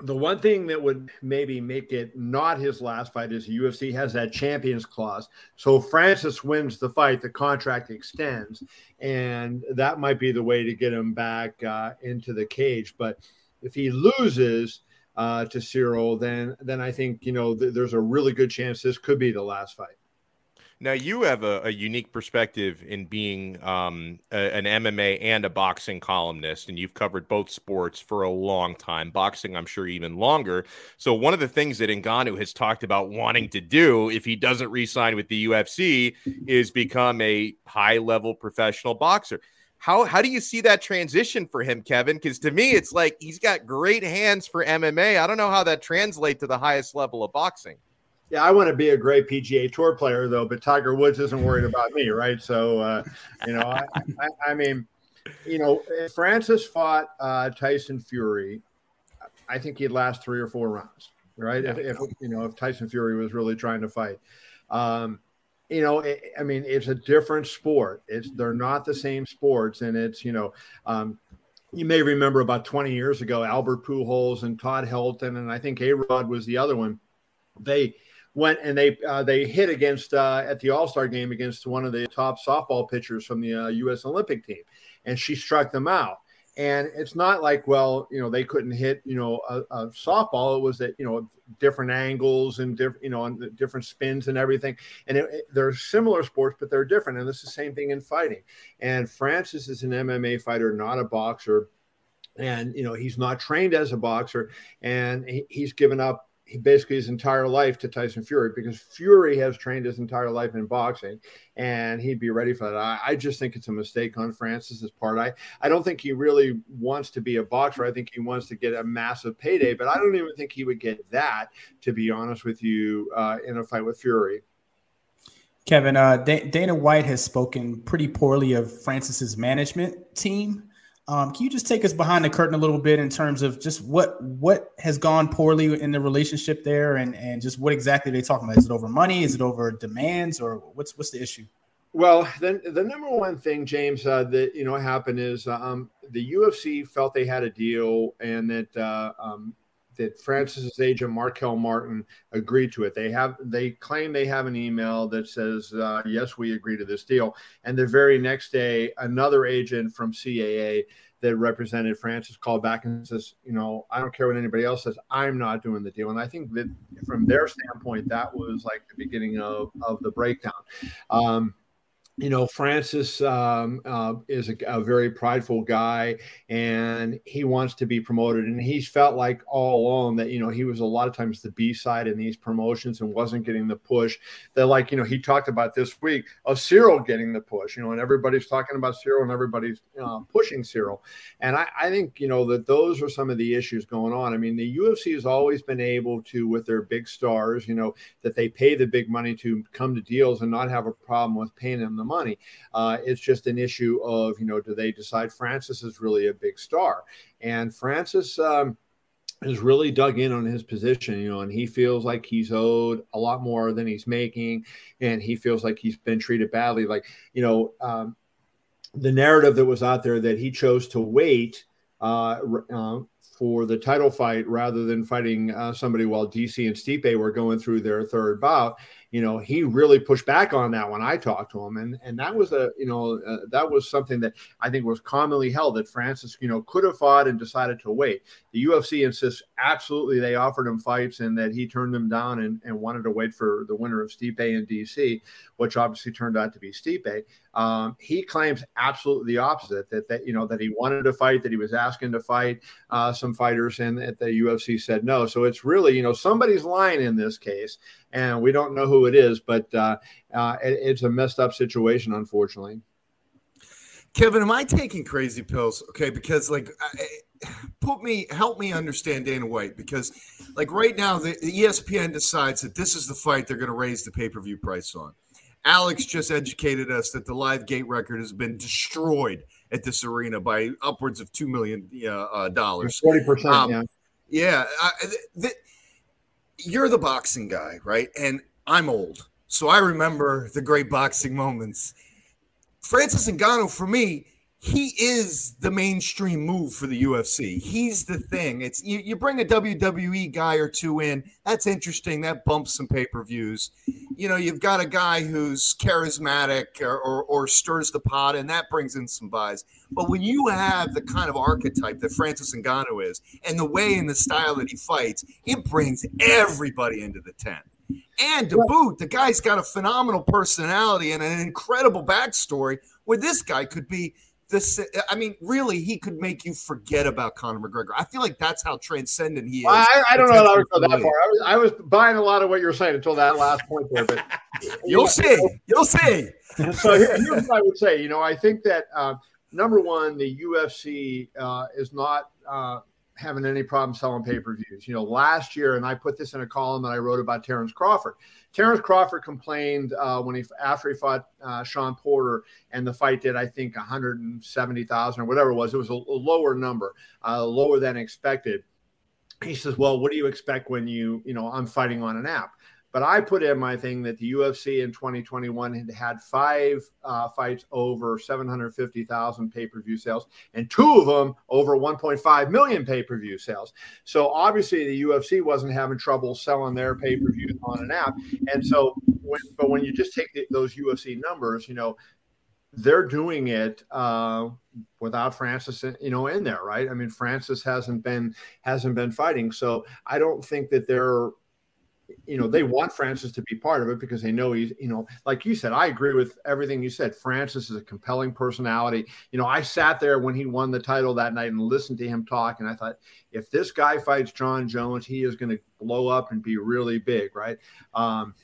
the one thing that would maybe make it not his last fight is the UFC has that champions clause. So Francis wins the fight, the contract extends, and that might be the way to get him back uh, into the cage. But if he loses, uh, to Cyril, then then I think you know th- there's a really good chance this could be the last fight. Now you have a, a unique perspective in being um, a, an MMA and a boxing columnist, and you've covered both sports for a long time. Boxing, I'm sure, even longer. So one of the things that Ngannou has talked about wanting to do if he doesn't re-sign with the UFC is become a high-level professional boxer. How how do you see that transition for him, Kevin? Because to me, it's like he's got great hands for MMA. I don't know how that translates to the highest level of boxing. Yeah, I want to be a great PGA Tour player though, but Tiger Woods isn't worried about me, right? So, uh, you know, I, I, I, mean, you know, if Francis fought uh, Tyson Fury, I think he'd last three or four rounds, right? If, if, you know, if Tyson Fury was really trying to fight. Um, you know, it, I mean, it's a different sport. It's they're not the same sports, and it's you know, um, you may remember about 20 years ago, Albert Pujols and Todd Helton, and I think A Rod was the other one. They went and they uh, they hit against uh, at the All Star game against one of the top softball pitchers from the uh, U.S. Olympic team, and she struck them out. And it's not like, well, you know, they couldn't hit, you know, a, a softball. It was that, you know, different angles and different, you know, and different spins and everything. And it, it, they're similar sports, but they're different. And it's the same thing in fighting. And Francis is an MMA fighter, not a boxer. And, you know, he's not trained as a boxer and he, he's given up basically his entire life to Tyson Fury because Fury has trained his entire life in boxing and he'd be ready for that. I, I, just think it's a mistake on Francis's part. I, I don't think he really wants to be a boxer. I think he wants to get a massive payday, but I don't even think he would get that, to be honest with you, uh, in a fight with Fury. Kevin, uh, Dana White has spoken pretty poorly of Francis's management team. Um, can you just take us behind the curtain a little bit in terms of just what what has gone poorly in the relationship there, and and just what exactly they talking about? Is it over money? Is it over demands, or what's what's the issue? Well, then the number one thing, James, uh, that you know happened is um, the UFC felt they had a deal, and that uh, um, that Francis's agent Marquel Martin agreed to it. They have they claim they have an email that says uh, yes, we agree to this deal. And the very next day, another agent from CAA that represented Francis called back and says, you know, I don't care what anybody else says, I'm not doing the deal. And I think that from their standpoint, that was like the beginning of of the breakdown. Um, you know, Francis um, uh, is a, a, very prideful guy and he wants to be promoted. And he's felt like all along that, you know, he was a lot of times the B side in these promotions and wasn't getting the push that, like, you know, he talked about this week of Cyril getting the push, you know, and everybody's talking about Cyril and everybody's uh, pushing Cyril. And I, I think, you know, that those are some of the issues going on. I mean, the UFC has always been able to, with their big stars, you know, that they pay the big money to come to deals and not have a problem with paying them the money. Uh, it's just an issue of you know, do they decide Francis is really a big star? And Francis. Um, has really dug in on his position, you know, and he feels like he's owed a lot more than he's making, and he feels like he's been treated badly. Like, you know, um, the narrative that was out there that he chose to wait uh, uh, for the title fight rather than fighting uh, somebody while DC and Stipe were going through their third bout. You know, he really pushed back on that when I talked to him, and and that was a you know uh, that was something that I think was commonly held that Francis you know could have fought and decided to wait. The UFC insists absolutely they offered him fights and that he turned them down and, and wanted to wait for the winner of Stipe and DC, which obviously turned out to be Stipe. Um, he claims absolutely the opposite that that you know that he wanted to fight, that he was asking to fight uh, some fighters, and that the UFC said no. So it's really you know somebody's lying in this case, and we don't know who it is, but uh, uh, it, it's a messed up situation, unfortunately. Kevin, am I taking crazy pills? Okay, because like, put me, help me understand Dana White because, like, right now the, the ESPN decides that this is the fight they're going to raise the pay per view price on. Alex just educated us that the live gate record has been destroyed at this arena by upwards of two million uh, dollars. Forty percent. Um, yeah. Yeah. Uh, th- you're the boxing guy, right? And I'm old, so I remember the great boxing moments. Francis Ngannou, for me, he is the mainstream move for the UFC. He's the thing. It's you, you bring a WWE guy or two in, that's interesting. That bumps some pay-per-views. You know, you've got a guy who's charismatic or, or, or stirs the pot, and that brings in some buys. But when you have the kind of archetype that Francis Ngannou is, and the way and the style that he fights, it brings everybody into the tent. And to boot, the guy's got a phenomenal personality and an incredible backstory where this guy could be this I mean, really, he could make you forget about Conor McGregor. I feel like that's how transcendent he is. Well, I, I, don't know I would go that far. I was, I was, buying a lot of what you're saying until that last point there, but <laughs> you'll see. You'll see. <laughs> so here, here's what I would say. You know, I think that uh, number one, the UFC uh, is not. Uh, having any problem selling pay per views. You know, last year, and I put this in a column that I wrote about Terrence Crawford. Terrence Crawford complained uh, when he after he fought uh, Shawn Porter, and the fight did I think 170,000 or whatever it was. It was a, a lower number, uh, lower than expected. He says, "Well, what do you expect when you you know I'm fighting on an app?" But I put in my thing that the UFC in 2021 had had five uh, fights over 750,000 pay per view sales, and two of them over 1.5 million pay per view sales. So obviously the UFC wasn't having trouble selling their pay per views on an app. And so, when, but when you just take the, those UFC numbers, you know, they're doing it uh, without Francis, you know, in there, right? I mean, Francis hasn't been hasn't been fighting, so I don't think that they're you know, they want Francis to be part of it because they know he's, you know, like you said, I agree with everything you said. Francis is a compelling personality. You know, I sat there when he won the title that night and listened to him talk, and I thought, if this guy fights Jon Jones, he is going to blow up and be really big, right? Um,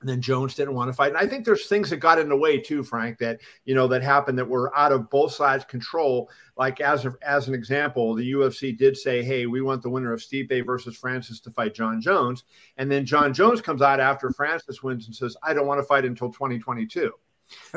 and then Jones didn't want to fight. And I think there's things that got in the way too, Frank, that you know that happened that were out of both sides' control. Like as a, as an example, the UFC did say, "Hey, we want the winner of Stipe versus Francis to fight Jon Jones," and then Jon Jones comes out after Francis wins and says, "I don't want to fight until 2022."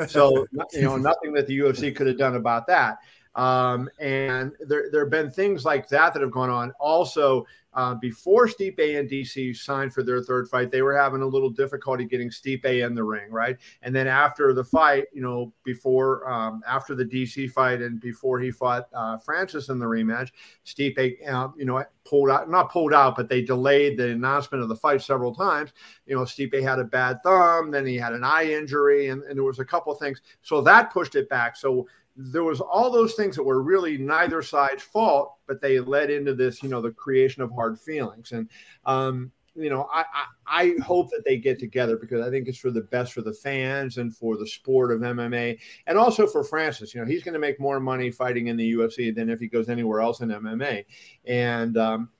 So <laughs> you know nothing that the UFC could have done about that. Um, and there there have been things like that that have gone on. Also, uh, before Stipe and DC signed for their third fight, they were having a little difficulty getting Stipe in the ring, right? And then after the fight, you know, before um, after the DC fight and before he fought uh, Francis in the rematch, Stipe, uh, you know, pulled out, not pulled out, but they delayed the announcement of the fight several times. You know, Stipe had a bad thumb, then he had an eye injury, and, and there was a couple things, so that pushed it back. So there was all those things that were really neither side's fault, but they led into this, you know, the creation of hard feelings. And, um, you know, I, I, I hope that they get together because I think it's for the best for the fans and for the sport of MMA and also for Francis. You know, he's going to make more money fighting in the UFC than if he goes anywhere else in MMA. And, um,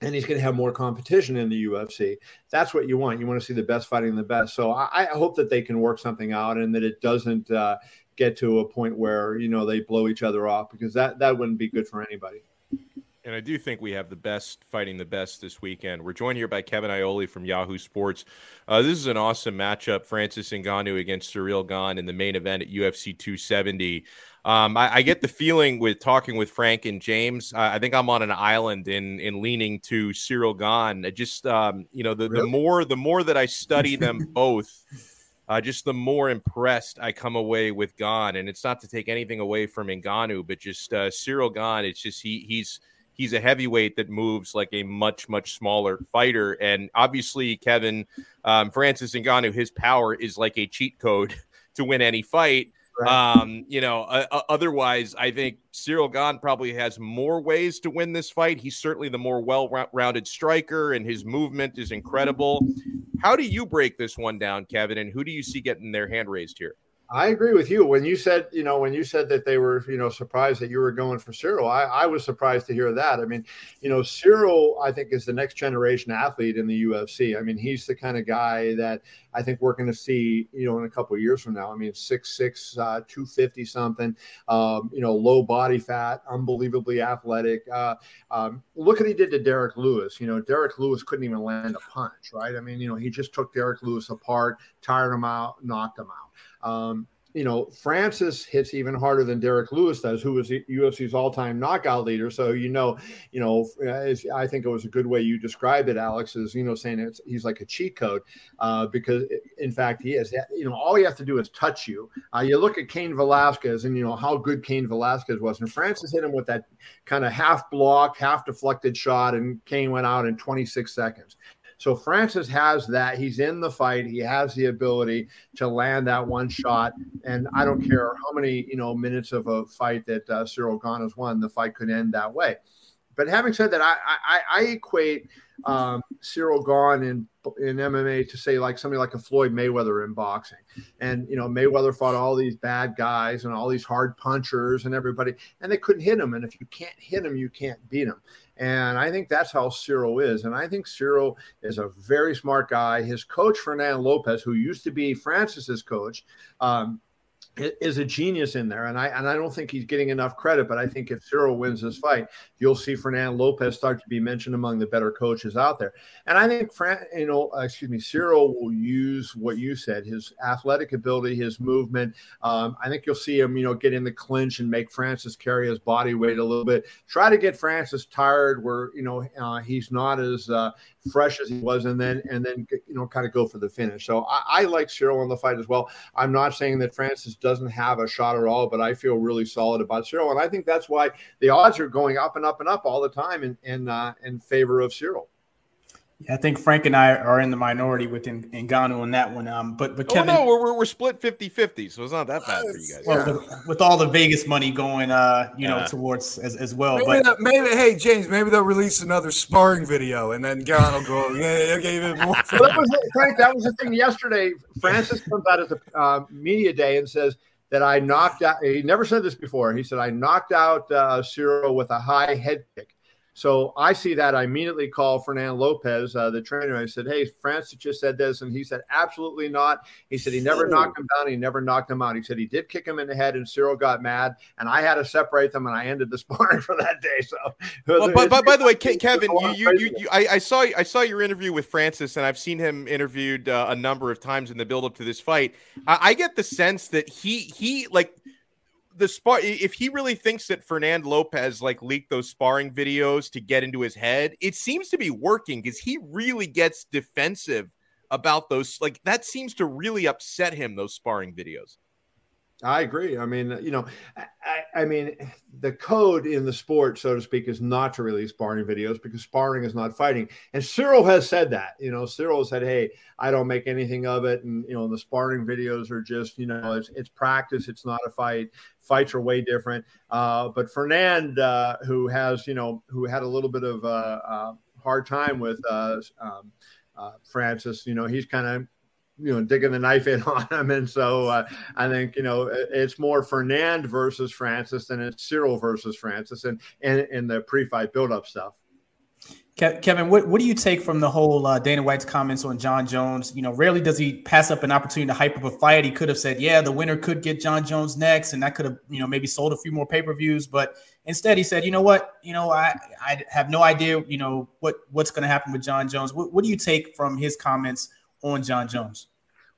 and he's going to have more competition in the UFC. That's what you want. You want to see the best fighting the best. So I, I hope that they can work something out and that it doesn't uh, get to a point where you know they blow each other off because that that wouldn't be good for anybody. And I do think we have the best fighting the best this weekend. We're joined here by Kevin Iole from Yahoo Sports. Uh, this is an awesome matchup. Francis Ngannou against Ciryl Gane in the main event at UFC 270. Um, I, I, get the feeling with talking with Frank and James. Uh, I think I'm on an island in in leaning to Ciryl Gane. I just um, you know the, really? the more the more that I study them <laughs> both, uh, just the more impressed I come away with Gane. And it's not to take anything away from Ngannou, but just uh, Ciryl Gane. It's just he he's he's a heavyweight that moves like a much much smaller fighter and obviously kevin um, francis ngannou his power is like a cheat code <laughs> to win any fight right. um, you know uh, otherwise i think Cyril gane probably has more ways to win this fight he's certainly the more well-rounded striker and his movement is incredible how do you break this one down kevin and who do you see getting their hand raised here I agree with you. When you said, you know, when you said that they were, you know, surprised that you were going for Cyril, I, I was surprised to hear that. I mean, you know, Ciryl, I think, is the next generation athlete in the UFC. I mean, he's the kind of guy that I think we're going to see, you know, in a couple of years from now. I mean, six six, uh, two fifty something, um, you know, low body fat, unbelievably athletic. Uh, um, look what he did to Derrick Lewis. You know, Derrick Lewis couldn't even land a punch, right? I mean, you know, he just took Derrick Lewis apart, tired him out, knocked him out. Um, you know, Francis hits even harder than Derrick Lewis does, who was the UFC's all-time knockout leader. So you know, you know, I think it was a good way you described it, Alex, is you know saying it's, he's like a cheat code uh, because in fact he is. You know, all you have to do is touch you. Uh, you look at Cain Velasquez, and you know how good Cain Velasquez was, and Francis hit him with that kind of half block, half deflected shot, and Cain went out in 26 seconds. So Francis has that. He's in the fight. He has the ability to land that one shot. And I don't care how many you know minutes of a fight that uh, Gane has won, the fight could end that way. But having said that, I I, I equate um, Ciryl Gane in in MMA to say like somebody like a Floyd Mayweather in boxing. And you know, Mayweather fought all these bad guys and all these hard punchers and everybody, and they couldn't hit him. And if you can't hit him, you can't beat him. And I think that's how Ciryl is. And I think Ciryl is a very smart guy. His coach, Fernando Lopez, who used to be Francis's coach, um, is a genius in there, and I and I don't think he's getting enough credit. But I think if Cyril wins this fight, you'll see Fernando Lopez start to be mentioned among the better coaches out there. And I think Fran, you know, uh, excuse me, Cyril will use what you said, his athletic ability, his movement. Um, I think you'll see him, you know, get in the clinch and make Francis carry his body weight a little bit. Try to get Francis tired, where you know uh, he's not as uh, fresh as he was, and then and then you know kind of go for the finish. So I, I like Cyril in the fight as well. I'm not saying that Francis doesn't have a shot at all, but I feel really solid about Cyril. and I think that's why the odds are going up and up and up all the time in in uh, in favor of Ciryl. Yeah, I think Frank and I are in the minority with Ngannou on that one. Um, but but Kevin, oh, no, we're, we're split 50-50, so it's not that bad for you guys. Well, yeah. with, with, all the Vegas money going, uh, you yeah. know, towards as, as well. Maybe, but maybe, hey James, maybe they'll release another sparring video, and then Ngannou will go, yeah, okay, even more. <laughs> that was Frank. That was the thing yesterday. Francis comes out at the uh, media day and says that I knocked out. He never said this before. He said I knocked out uh, Ciryl with a high head kick. So I see that. I immediately call Fernando Lopez, uh, the trainer. I said, Hey, Francis just said this. And he said, Absolutely not. He said, He never knocked him down. He never knocked him out. He said, He did kick him in the head, and Cyril got mad. And I had to separate them, and I ended the <laughs> sparring for that day. So, well, but, but by the way, <laughs> Kevin, you, you, you, you, I, I, saw, I saw your interview with Francis, and I've seen him interviewed uh, a number of times in the build up to this fight. I, I get the sense that he, he, like, the spar if he really thinks that Fernando Lopez like leaked those sparring videos to get into his head, it seems to be working because he really gets defensive about those. Like that seems to really upset him. Those sparring videos. I agree. I mean, you know, I, I, mean, the code in the sport, so to speak, is not to release sparring videos because sparring is not fighting. And Cyril has said that. You know, Cyril said, "Hey, I don't make anything of it," and you know, the sparring videos are just, you know, it's it's practice. It's not a fight. Fights are way different. Uh, but Fernand, uh, who has, you know, who had a little bit of a uh, uh, hard time with uh, um, uh, Francis, you know, he's kind of you know digging the knife in <laughs> on him and so uh, i think you know it's more fernand versus francis than it's Cyril versus francis and and in the pre-fight build-up stuff Kevin, what, what do you take from the whole uh, Dana White's comments on Jon Jones? You know, rarely does he pass up an opportunity to hype up a fight. He could have said, "Yeah, the winner could get Jon Jones next," and that could have, you know, maybe sold a few more pay per views. But instead, he said, "You know what? You know, I I have no idea. You know what what's going to happen with Jon Jones. What, what do you take from his comments on Jon Jones?"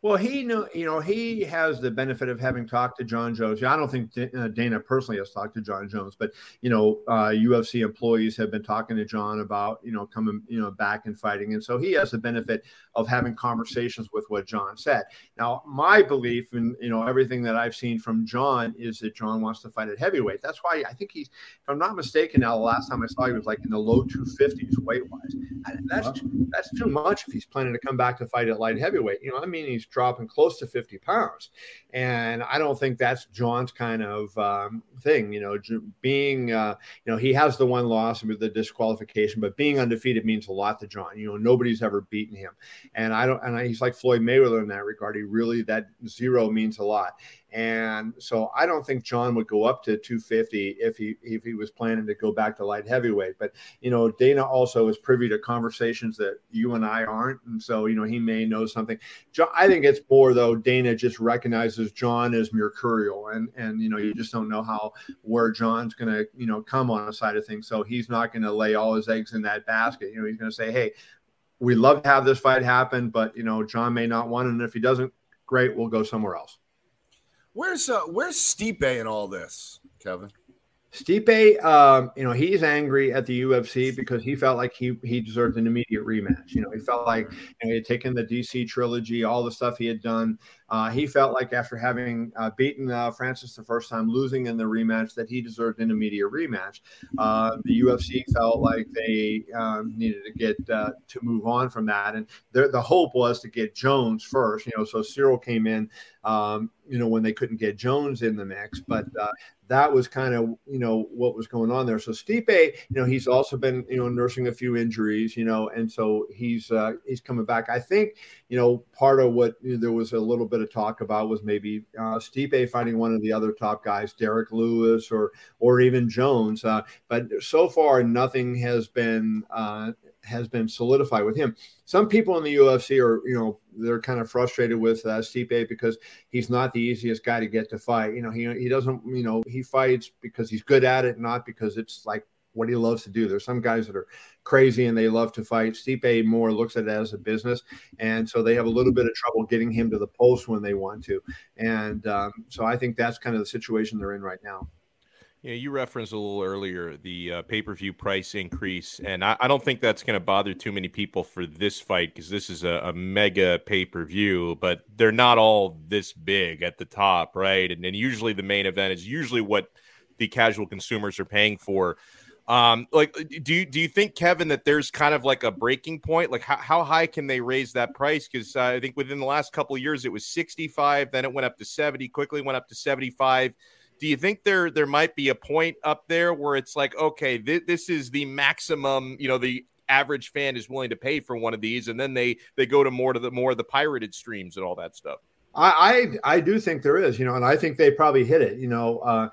Well, he know, you know, he has the benefit of having talked to Jon Jones. I don't think uh, Dana personally has talked to Jon Jones, but you know, uh, UFC employees have been talking to Jon about you know coming you know back and fighting, and so he has the benefit of having conversations with what Jon said. Now, my belief and you know everything that I've seen from Jon is that Jon wants to fight at heavyweight. That's why I think he's, if I'm not mistaken, now the last time I saw he was like in the low 250s weight wise. That's that's too much if he's planning to come back to fight at light heavyweight. You know, I mean, he's dropping close to 50 pounds. And I don't think that's Jon's kind of um, thing. You know, being, uh, you know, he has the one loss with the disqualification, but being undefeated means a lot to Jon. You know, nobody's ever beaten him. And I don't, and he's like Floyd Mayweather in that regard. He really, that zero means a lot. And so I don't think Jon would go up to 250 if he if he was planning to go back to light heavyweight. But you know, Dana also is privy to conversations that you and I aren't, and so you know he may know something. Jon, I think it's more though Dana just recognizes Jon as mercurial, and and you know you just don't know how where Jon's going to you know come on the side of things. So he's not going to lay all his eggs in that basket. You know, he's going to say, hey. We love to have this fight happen, but you know Jon may not want it, and if he doesn't, great, we'll go somewhere else. Where's uh where's Stipe in all this, Kevin? Stipe, um, you know, he's angry at the UFC because he felt like he he deserved an immediate rematch. You know, he felt like you know, he had taken the DC trilogy, all the stuff he had done. Uh, he felt like after having uh, beaten uh, Francis the first time, losing in the rematch, that he deserved an immediate rematch. Uh, the UFC felt like they um, needed to get uh, to move on from that, and the hope was to get Jones first. You know, so Cyril came in. Um, you know, when they couldn't get Jones in the mix, but uh, that was kind of you know what was going on there. So Stipe, you know, he's also been you know nursing a few injuries, you know, and so he's he's coming back. I think you know part of what you know, there was a little bit of talk about was maybe uh, Stipe fighting one of the other top guys, Derrick Lewis or or even Jones. Uh, but so far, nothing has been uh, has been solidified with him. Some people in the UFC are, you know, they're kind of frustrated with uh, Stipe because he's not the easiest guy to get to fight. You know, he he doesn't, you know, he fights because he's good at it, not because it's like what he loves to do. There's some guys that are crazy and they love to fight. Stipe more looks at it as a business, and so they have a little bit of trouble getting him to the post when they want to. And um, so I think that's kind of the situation they're in right now. Yeah, you referenced a little earlier the uh, pay per view price increase, and I, I don't think that's going to bother too many people for this fight because this is a, a mega pay per view, but they're not all this big at the top, right? And then usually the main event is usually what the casual consumers are paying for. Um, like, do you do you think Kevin that there's kind of like a breaking point? Like, how, how high can they raise that price? Because uh, I think within the last couple years it was 65, then it went up to 70, quickly went up to 75 do you think there there might be a point up there where it's like okay th- this is the maximum you know the average fan is willing to pay for one of these and then they they go to more to the more of the pirated streams and all that stuff I, I, I do think there is, you know, and I think they probably hit it. You know, uh,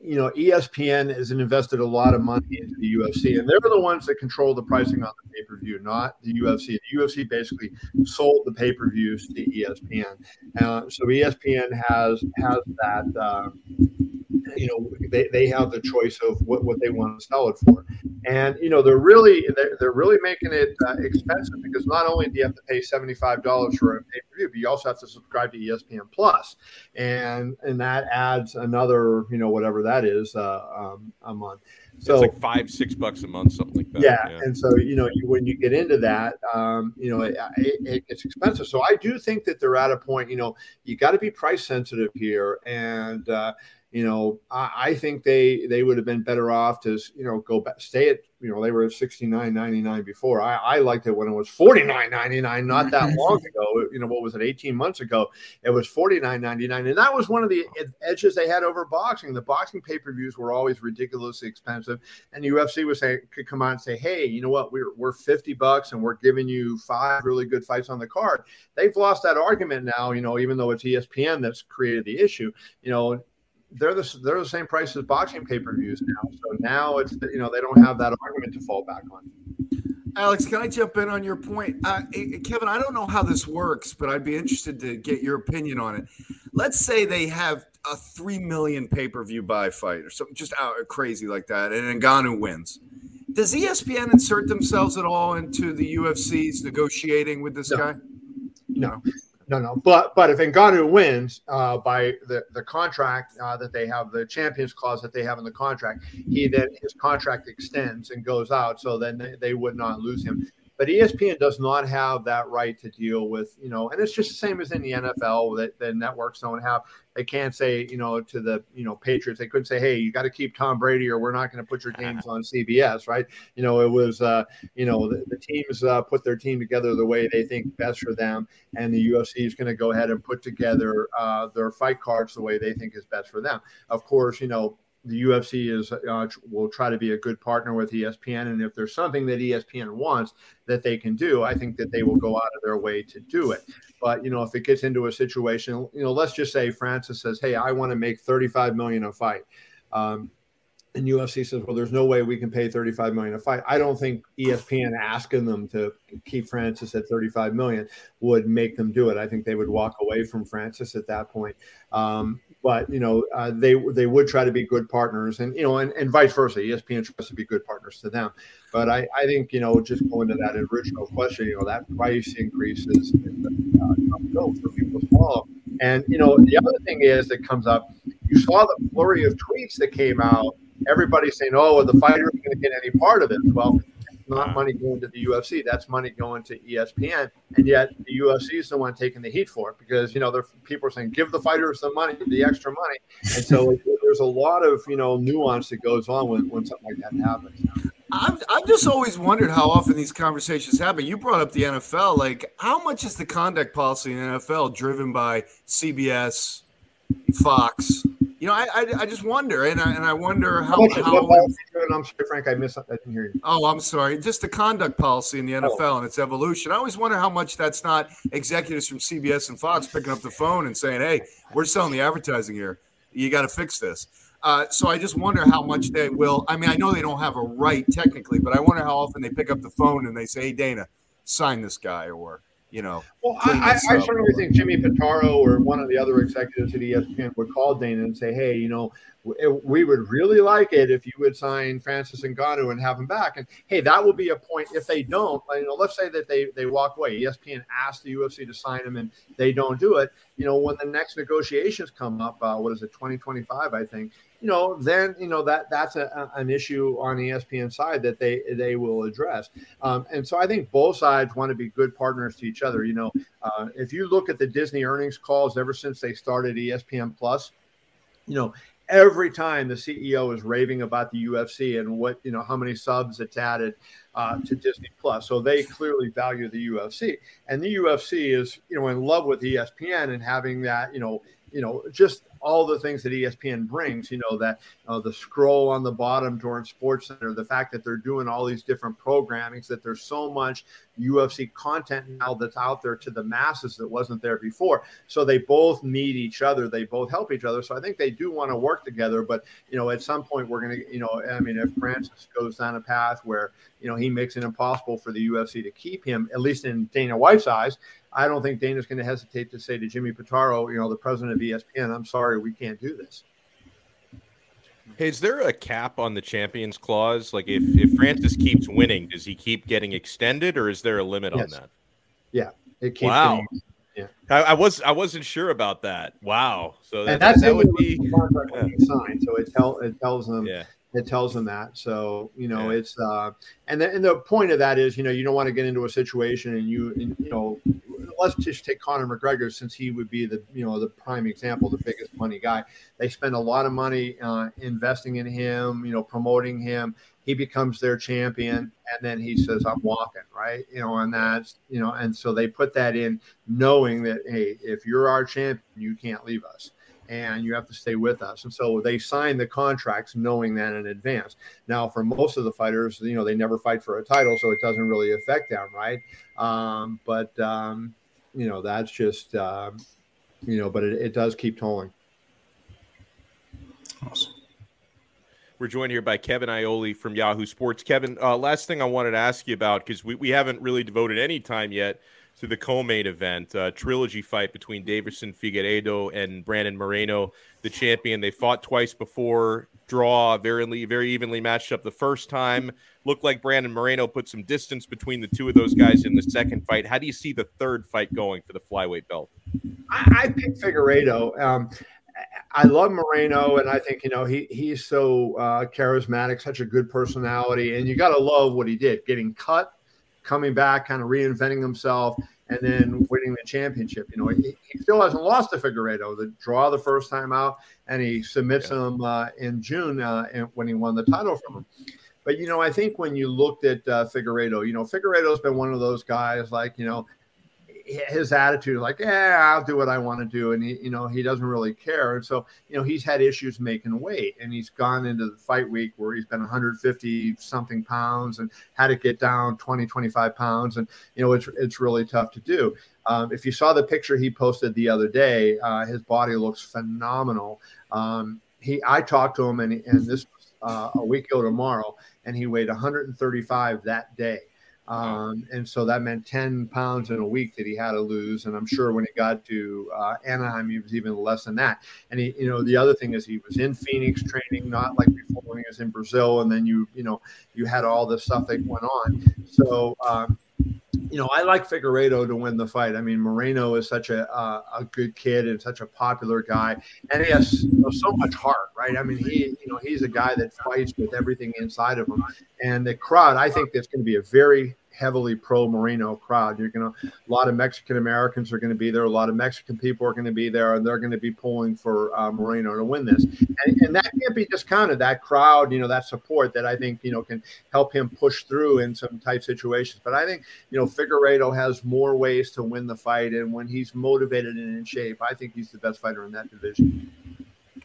you know, ESPN has invested a lot of money into the UFC, and they're the ones that control the pricing on the pay per view, not the UFC. The UFC basically sold the pay per views to ESPN, uh, so ESPN has has that. Uh, you know they, they have the choice of what, what they want to sell it for. And you know they're really they're, they're really making it uh, expensive because not only do you have to pay $75 for a pay-per-view but you also have to subscribe to espn plus. And and that adds another you know whatever that is uh, um, a month. So it's like five six bucks a month something like that. Yeah, yeah. and so you know you, when you get into that um, you know it, it, it's expensive. So i do think that they're at a point you know you got to be price sensitive here. And uh, you know, I, I, think they they would have been better off to you know go back, stay at you know they were at sixty nine ninety nine before. I, I liked it when it was forty nine ninety nine, not that long ago. You know, what was it, eighteen months ago? It was forty nine ninety nine, and that was one of the edges they had over boxing. The boxing pay per views were always ridiculously expensive, and the UFC was saying could come out and say, hey, you know what, we're we're fifty bucks, and we're giving you five really good fights on the card. They've lost that argument now. You know, even though it's ESPN that's created the issue. You know they're the they're the same price as boxing pay per views now. So now it's you know they don't have that argument to fall back on. Alex, can I jump in on your point? Uh, Kevin, I don't know how this works, but I'd be interested to get your opinion on it. Let's say they have a three million pay per view buy fight or something just out crazy like that, and Ngannou wins. Does ESPN insert themselves at all into the UFC's negotiating with this no. guy? No, no, no. But but if Ngannou wins uh, by the the contract uh, that they have, the champions clause that they have in the contract, he then his contract extends and goes out. So then they, they would not lose him. But ESPN does not have that right to deal with, you know, and it's just the same as in the NFL that the networks don't have. They can't say, you know, to the, you know, Patriots, they couldn't say, hey, you got to keep Tom Brady or we're not going to put your games on CBS, right? You know, it was, uh, you know, the, the teams uh, put their team together the way they think best for them. And the UFC is going to go ahead and put together uh, their fight cards the way they think is best for them. Of course, you know, the UFC is uh, will try to be a good partner with ESPN, and if there's something that ESPN wants that they can do, I think that they will go out of their way to do it. But you know, if it gets into a situation, you know, let's just say Francis says, "Hey, I want to make 35 million a fight," um, and UFC says, "Well, there's no way we can pay 35 million a fight." I don't think ESPN asking them to keep Francis at 35 million would make them do it. I think they would walk away from Francis at that point. Um, but you know uh, they they would try to be good partners and you know and, and vice versa espn tries to be good partners to them but i i think you know just going to that original question you know that price increases uh, for people to swallow and you know the other thing is that comes up you saw the flurry of tweets that came out everybody saying oh well, the fighter is going to get any part of it well not money going to the UFC. That's money going to ESPN. And yet the UFC is the one taking the heat for it because, you know, there people are saying, give the fighters the money, the extra money. And so there's a lot of, you know, nuance that goes on when, when something like that happens. I've, I've just always wondered how often these conversations happen. You brought up the NFL. Like, how much is the conduct policy in NFL driven by CBS, Fox, you know, I, I, I, just wonder, and I, and I wonder how. how I'm sorry, Frank, I missed. I didn't hear you. Oh, I'm sorry. Just the conduct policy in the NFL oh. and its evolution. I always wonder how much that's not executives from CBS and Fox picking up the phone and saying, "Hey, we're selling the advertising here. You got to fix this." Uh, so I just wonder how much they will. I mean, I know they don't have a right technically, but I wonder how often they pick up the phone and they say, "Hey, Dana, sign this guy," or you know. Well, I, I, I, certainly think Jimmy Pitaro or one of the other executives at ESPN would call Dana and say, "Hey, you know, we would really like it if you would sign Francis Ngannou and have him back." And hey, that will be a point. If they don't, you know, let's say that they they walk away. ESPN asked the UFC to sign him, and they don't do it. You know, when the next negotiations come up, uh, what is it, 2025? I think you know, then you know that that's a, an issue on the ESPN side that they they will address. Um, and so I think both sides want to be good partners to each other. You know, uh, if you look at the Disney earnings calls ever since they started ESPN Plus, you know, every time the CEO is raving about the UFC and what you know how many subs it's added uh, to Disney Plus. So they clearly value the UFC, and the UFC is you know in love with ESPN and having that you know you know just all the things that ESPN brings, you know, that uh, the scroll on the bottom during Sports Center, the fact that they're doing all these different programmings, that there's so much UFC content now that's out there to the masses that wasn't there before. So they both need each other. They both help each other. So I think they do want to work together. But, you know, at some point we're going to, you know, I mean, if Francis goes down a path where, you know, he makes it impossible for the UFC to keep him, at least in Dana White's eyes, I don't think Dana's going to hesitate to say to Jimmy Pitaro, you know, the president of ESPN, I'm sorry, we can't do this. Hey, is there a cap on the champions clause? Like if, if Francis keeps winning, does he keep getting extended or is there a limit yes. on that? Yeah. It keeps wow. Getting, yeah. I, I, was I wasn't sure about that. Wow. So that, that's that would be yeah. signed. So it tell it tells them yeah it tells them that. So you know, yeah. it's uh, and the, and the point of that is, you know, you don't want to get into a situation and you and, you know, let's just take Conor McGregor since he would be the you know the prime example, the biggest money guy. They spend a lot of money uh, investing in him, you know, promoting him. He becomes their champion, and then he says, "I'm walking," right? You know, and that's you know, and so they put that in, knowing that hey, if you're our champion, you can't leave us and you have to stay with us. And so they sign the contracts knowing that in advance. Now, for most of the fighters, you know, they never fight for a title, so it doesn't really affect them, right? Um, but, um, you know, that's just, uh, you know, but it, it does keep tolling. Awesome. We're joined here by Kevin Iole from Yahoo Sports. Kevin, uh, last thing I wanted to ask you about because we, we haven't really devoted any time yet to the co-main event, uh, trilogy fight between Deiveson Figueiredo and Brandon Moreno, the champion. They fought twice before, draw, very very evenly matched up the first time. Looked like Brandon Moreno put some distance between the two of those guys in the second fight. How do you see the third fight going for the flyweight belt? I, I picked Figueiredo. Um, I love Moreno, and I think you know he he's so uh, charismatic, such a good personality, and you got to love what he did, getting cut, coming back, kind of reinventing himself, and then winning the championship. You know, he, he still hasn't lost to Figueiredo. The draw the first time out, and he submits yeah. him uh, in June uh, when he won the title from him. But you know, I think when you looked at uh, Figueiredo, you know, Figueiredo's been one of those guys like you know his attitude like yeah i'll do what i want to do and he you know he doesn't really care. And so you know he's had issues making weight and he's gone into the fight week where he's been 150 something pounds and had to get down 20 25 pounds. And you know it's it's really tough to do. Um, if you saw the picture he posted the other day uh, his body looks phenomenal. Um, he i talked to him and, and this was uh, a week ago tomorrow and he weighed 135 that day um, and so that meant 10 pounds in a week that he had to lose. And I'm sure when he got to uh, Anaheim, he was even less than that. And he, you know, the other thing is he was in Phoenix training, not like before when he was in Brazil. And then you, you know, you had all this stuff that went on. So, um, you know, I like Figueiredo to win the fight. I mean, Moreno is such a uh, a good kid and such a popular guy, and he has you know, so much heart, right? I mean, he you know he's a guy that fights with everything inside of him, and the crowd. I think that's going to be a very heavily pro Moreno crowd. You're going to a lot of Mexican Americans are going to be there. A lot of Mexican people are going to be there, and they're going to be pulling for uh, Moreno to win this. And, and, that can't be discounted. That crowd, you know, that support that I think you know can help him push through in some tight situations. But I think you know Figueiredo has more ways to win the fight, and when he's motivated and in shape, I think he's the best fighter in that division.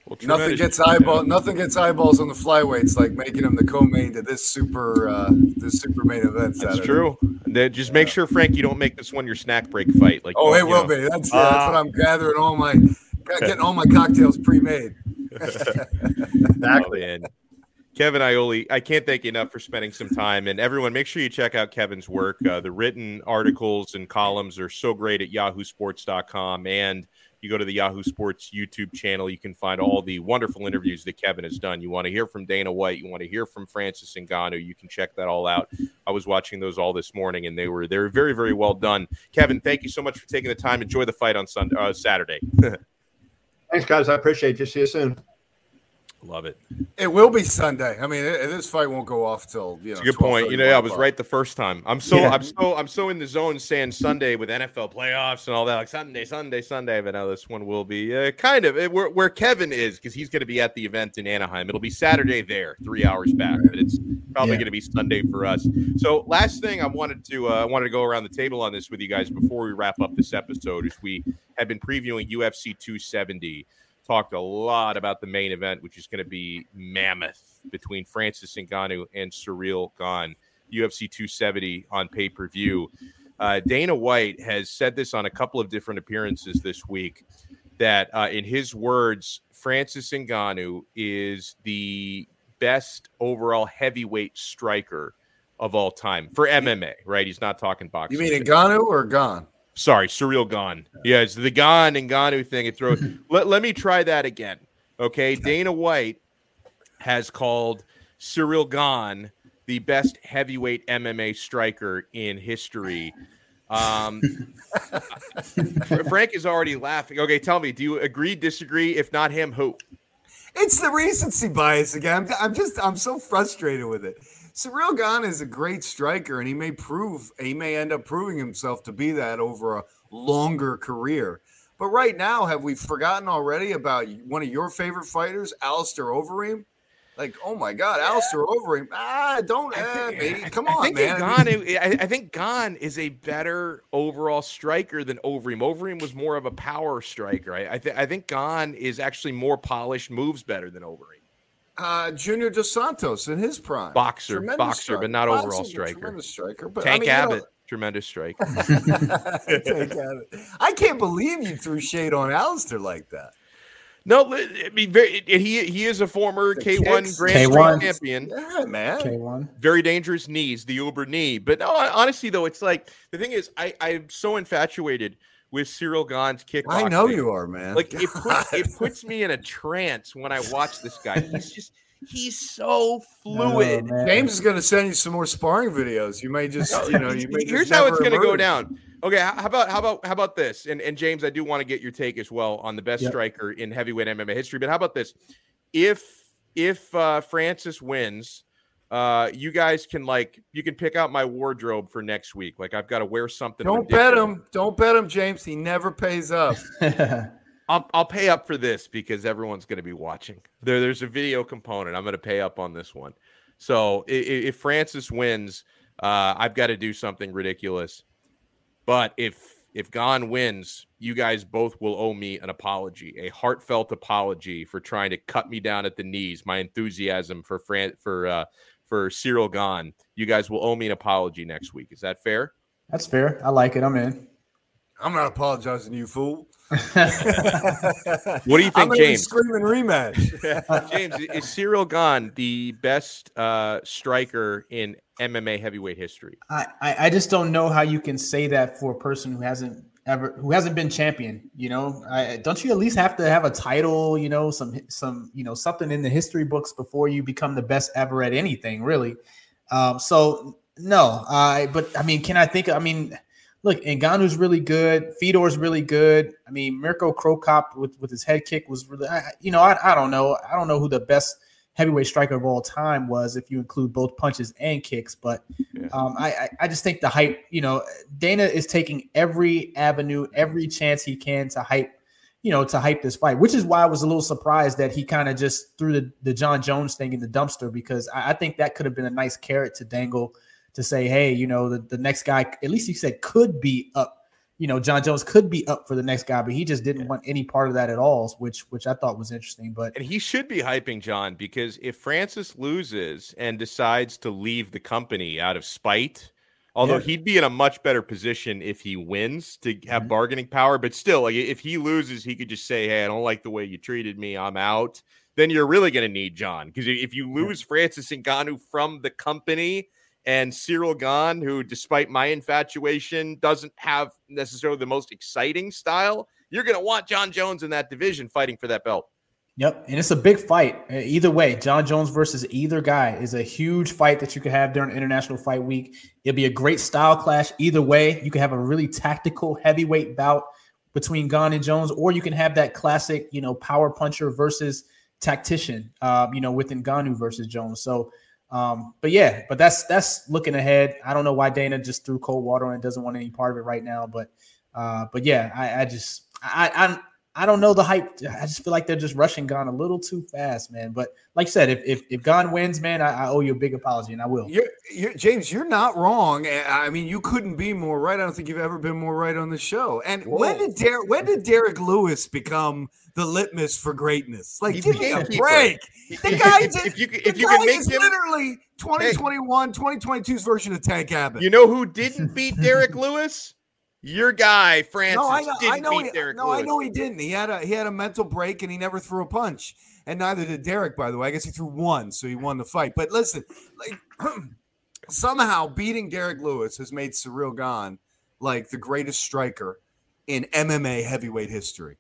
Well, nothing gets eyeball. Nothing gets eyeballs on the flyweights like making him the co-main to this super, uh, this super main event. Saturday. That's true. Then just make sure, Frank, you don't make this one your snack break fight. Like, oh, it will know. be. That's, yeah, uh, that's what I'm gathering. All my <laughs> getting all my cocktails pre-made. <laughs> exactly. Oh, Kevin Iole, I can't thank you enough for spending some time. And everyone, make sure you check out Kevin's work. Uh, the written articles and columns are so great at yahoosports.com and you go to the Yahoo Sports YouTube channel, you can find all the wonderful interviews that Kevin has done. You want to hear from Dana White, you want to hear from Francis Ngannou, you can check that all out. I was watching those all this morning, and they were they're very very well done. Kevin, thank you so much for taking the time. Enjoy the fight on Sunday, uh, Saturday. <laughs> Thanks, guys. I appreciate you. See you soon. Love it. It will be Sunday. I mean, it, this fight won't go off till you know. good point. You know, I was right the first time. I'm so yeah. I'm so I'm so in the zone saying Sunday with NFL playoffs and all that, like Sunday, Sunday, Sunday. But now this one will be uh, kind of where, where Kevin is because he's going to be at the event in Anaheim. It'll be Saturday there, three hours back, but it's probably yeah. going to be Sunday for us. So last thing I wanted to uh, I wanted to go around the table on this with you guys before we wrap up this episode is we have been previewing UFC 270 talked a lot about the main event, which is going to be mammoth between Francis Ngannou and Cyril Gane, UFC 270 on pay per view. Uh, Dana White has said this on a couple of different appearances this week that, uh, in his words, Francis Ngannou is the best overall heavyweight striker of all time for MMA, right? He's not talking boxing. You mean Ngannou or Gane? Sorry, Ciryl Gane. Yeah, it's the Gane and Ngannou thing. It throws. <laughs> let, let me try that again. Okay. Dana White has called Ciryl Gane the best heavyweight MMA striker in history. Um, Frank is already laughing. Okay, tell me, do you agree, disagree? If not him, who? It's the recency bias again. I'm, I'm just, I'm so frustrated with it. Ciryl Gane is a great striker, and he may prove he may end up proving himself to be that over a longer career. But right now, have we forgotten already about one of your favorite fighters, Alistair Overeem? Like, oh my God, yeah. Alistair Overeem. Ah, don't uh, think, come on, I think man. I, I, think Gane is a better overall striker than Overeem. Overeem was more of a power striker. I, I, th- I think Gane is actually more polished, moves better than Overeem uh, Junior Dos Santos in his prime. Boxer, tremendous boxer, striker. but not Boxer, overall striker. Tremendous striker. But Tank I mean, Abbott, you know, tremendous striker. <laughs> I can't believe you threw shade on Alistair like that. No, I mean, very, he he is a former K one. Grand K1. Prix champion. Yeah, man. K one. Very dangerous knees, the Uber knee. But no, honestly though, it's like the thing is, I I'm so infatuated with Cyril Gane's kickboxing. I know you are, man. Like it puts, <laughs> it puts me in a trance when I watch this guy. He's just he's so <laughs> fluid. Oh. James is going to send you some more sparring videos. You may just, you know, you may Here's how it's going to go down. Okay, how about how about how about this? And and James, I do want to get your take as well on the best Yep. striker in heavyweight MMA history. But how about this? If if uh, Francis wins, uh, you guys can like you can pick out my wardrobe for next week. Like I've got to wear something. Don't bet him. Don't bet him, James. He never pays up. <laughs> I'll I'll pay up for this because everyone's going to be watching. There, there's a video component. I'm going to pay up on this one. So if, if Francis wins, uh, I've got to do something ridiculous. But if if Gane wins, you guys both will owe me an apology, a heartfelt apology for trying to cut me down at the knees. My enthusiasm for Fran for uh, for Cyril Gane. You guys will owe me an apology next week. Is that fair? That's fair. I like it. I'm in. I'm not apologizing to you, fool. <laughs> What do you I'm think, James? screaming rematch. <laughs> James, is Cyril Gane the best uh, striker in MMA heavyweight history? I, I I just don't know how you can say that for a person who hasn't ever who hasn't been champion. You know, I, don't you at least have to have a title? You know, some some you know something in the history books before you become the best ever at anything, really. Um, so no, I but I mean, can I think? I mean, look, Ngannou's really good. Fedor's really good. I mean, Mirko Krokop with with his head kick was really. I, you know, I, I don't know. I don't know who the best heavyweight striker of all time was if you include both punches and kicks, but Yeah. um, I, I just think the hype. You know, Dana is taking every avenue, every chance he can to hype. You know, to hype this fight, which is why I was a little surprised that he kind of just threw the, the Jon Jones thing in the dumpster because I, I think that could have been a nice carrot to dangle to say, hey, you know, the, the next guy, at least he said could be up. You know, Jon Jones could be up for the next guy, but he just didn't want any part of that at all, which which I thought was interesting. But And he should be hyping Jon because if Francis loses and decides to leave the company out of spite, although Yeah. he'd be in a much better position if he wins to have Mhm. bargaining power, but still, like if he loses, he could just say, "Hey, I don't like the way you treated me. I'm out." Then you're really going to need John because if you lose Francis and Ngannou from the company and Cyril Gane, who, despite my infatuation, doesn't have necessarily the most exciting style, you're going to want Jon Jones in that division fighting for that belt. Yep, and it's a big fight. Uh, Either way, Jon Jones versus either guy is a huge fight that you could have during International Fight Week. It'll be a great style clash. Either way, you could have a really tactical heavyweight bout between Gane and Jones, or you can have that classic, you know, power puncher versus tactician, um, you know, within Ngannou versus Jones. So, um, but yeah, but that's that's looking ahead. I don't know why Dana just threw cold water on it, doesn't want any part of it right now, but uh, but yeah, I, I just I, I'm I don't know the hype. I just feel like they're just rushing Gane a little too fast, man. But like I said, if if, if Gane wins, man, I, I owe you a big apology, and I will. You're, you're, James, you're not wrong. I I mean, you couldn't be more right. I don't think you've ever been more right on the show. And when did Derrick, when did Derrick Lewis become the litmus for greatness? Like, He's give the me a gatekeeper. break. The guy, if, did- if you the if you guy can make is him, literally 2021, 2022's version of Tank Abbott. you know who didn't beat Derrick Lewis? Your guy Francis no, I know, didn't I know, beat he, Derrick no, Lewis. I know he didn't. He had a he had a mental break and he never threw a punch, and neither did Derrick. By the way, I guess he threw one, so he won the fight. But listen, like <clears throat> somehow beating Derrick Lewis has made Cyril Gane like the greatest striker in MMA heavyweight history.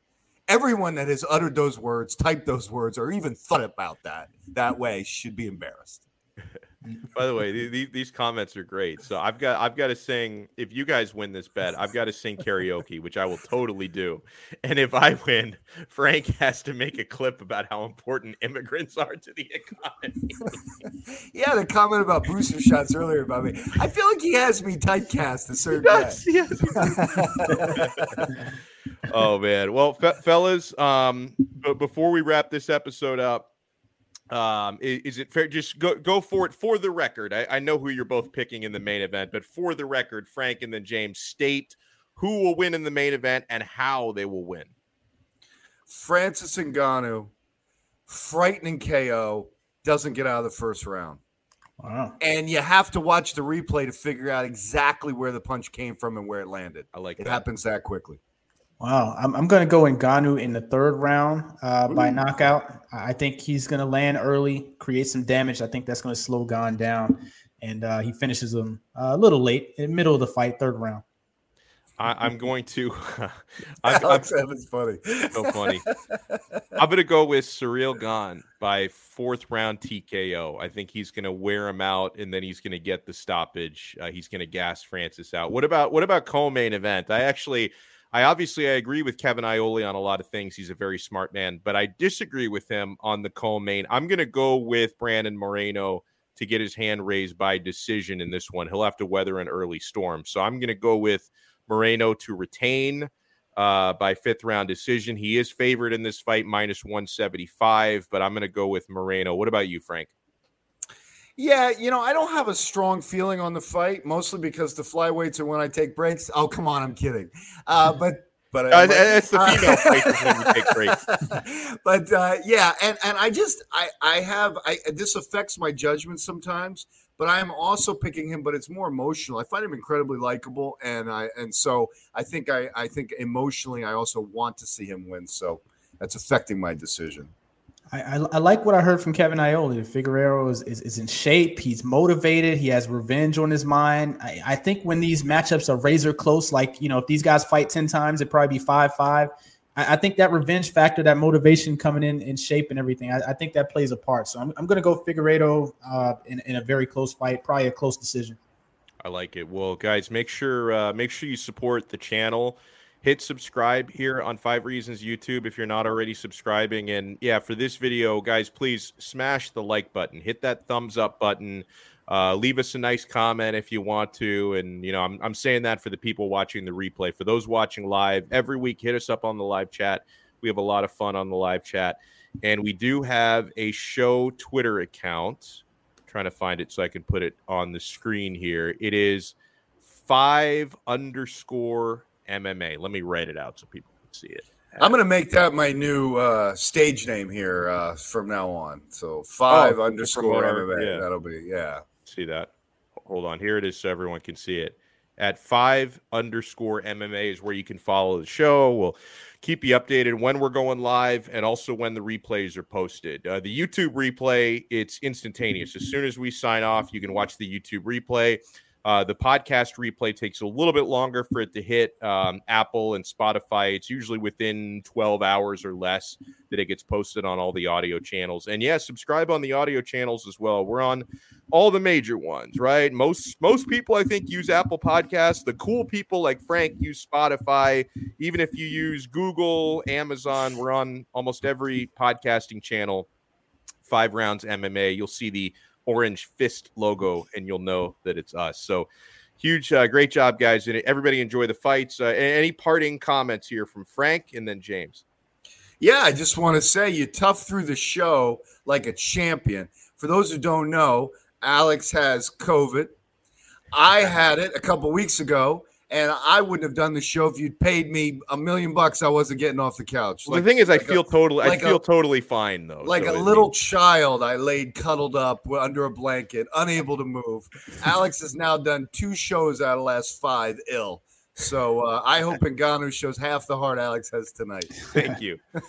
Everyone that has uttered those words, typed those words, or even thought about that that way should be embarrassed. <laughs> By the way, these, these comments are great. So I've got I've got to sing. If you guys win this bet, I've got to sing karaoke, which I will totally do. And if I win, Frank has to make a clip about how important immigrants are to the economy. <laughs> yeah, the comment about booster shots earlier about me. I feel like he has me typecast a certain way. Yes, yes. <laughs> <laughs> oh man. Well, fe- fellas, um, but before we wrap this episode up, um, is, is it fair? Just go go for it for the record. I, I know who you're both picking in the main event, but for the record, Frank and then James state who will win in the main event and how they will win. Francis Ngannou, frightening KO, doesn't get out of the first round. Wow. And you have to watch the replay to figure out exactly where the punch came from and where it landed. I like It that. happens that quickly. Wow, I'm, I'm going to go Ngannou in the third round uh, by knockout. I think he's going to land early, create some damage. I think that's going to slow Gane down, and uh, he finishes him uh, a little late in the middle of the fight, third round. I, am going to. <laughs> <laughs> I'm, Alex Evans funny. So funny. I'm going to go with Cyril Gane by fourth round TKO. I think he's going to wear him out, and then he's going to get the stoppage. Uh, he's going to gas Francis out. What about what about co-main event? I actually, I obviously I agree with Kevin Iole on a lot of things. He's a very smart man, but I disagree with him on the co-main. I'm going to go with Brandon Moreno to get his hand raised by decision in this one. He'll have to weather an early storm, so I'm going to go with. Moreno to retain uh, by fifth round decision. He is favored in this fight, minus 175, but I'm going to go with Moreno. What about you, Frank? Yeah, you know, I don't have a strong feeling on the fight, mostly because the flyweights are when I take breaks. Oh, come on, I'm kidding. Uh, <laughs> but but uh, it's the female <laughs> fight when you take breaks. <laughs> but uh, yeah, and and I just I I have I this affects my judgment sometimes but I am also picking him, but it's more emotional. I find him incredibly likable, and I and so I think I I think emotionally I also want to see him win. So that's affecting my decision. I, I, like what I heard from Kevin Iole. Figueiredo is, is, is in shape. He's motivated. He has revenge on his mind. I, I think when these matchups are razor close, like you know, if these guys fight ten times, it'd probably be five five. I, I, think that revenge factor, that motivation coming in in shape and everything, I, think that plays a part. So I'm, I'm going to go Figueiredo uh, in, in a very close fight, probably a close decision. I like it. Well, guys, make sure uh, make sure you support the channel. Hit subscribe here on Five Reasons YouTube if you're not already subscribing. And yeah, for this video, guys, please smash the like button. Hit that thumbs up button. Uh, leave us a nice comment if you want to. And, you know, I'm, I'm saying that for the people watching the replay. For those watching live, every week, hit us up on the live chat. We have a lot of fun on the live chat. And we do have a show Twitter account. I'm trying to find it so I can put it on the screen here. It is five underscore MMA. Let me write it out so people can see it. I'm going to make that my new uh, stage name here uh, from now on. So five oh, underscore MMA. Yeah. That'll be yeah. See that? Hold on. Here it is so everyone can see it. At five underscore MMA is where you can follow the show. We'll keep you updated when we're going live and also when the replays are posted. Uh, the YouTube replay, it's instantaneous. As soon as we sign off, you can watch the YouTube replay. Uh, the podcast replay takes a little bit longer for it to hit um, Apple and Spotify. It's usually within 12 hours or less that it gets posted on all the audio channels. And yeah, subscribe on the audio channels as well. We're on all the major ones, right? Most most people I think use Apple Podcasts. The cool people like Frank use Spotify. Even if you use Google, Amazon, we're on almost every podcasting channel. Five rounds MMA. You'll see the orange fist logo, and you'll know that it's us. So huge, uh, great job, guys. And everybody enjoy the fights. Uh, any parting comments here from Frank and then James? Yeah, I just want to say you tough through the show like a champion. For those who don't know, Alex has COVID. I had it a couple weeks ago, and I wouldn't have done the show if you'd paid me a million bucks. I wasn't getting off the couch. Well, like, the thing is, I feel a, totally, like I feel a, totally fine though. Like so a little means. child, I laid cuddled up under a blanket, unable to move. Alex has now done two shows out of the last five ill. So uh, I hope Ngannou shows half the heart Alex has tonight. <laughs> Thank you. <laughs>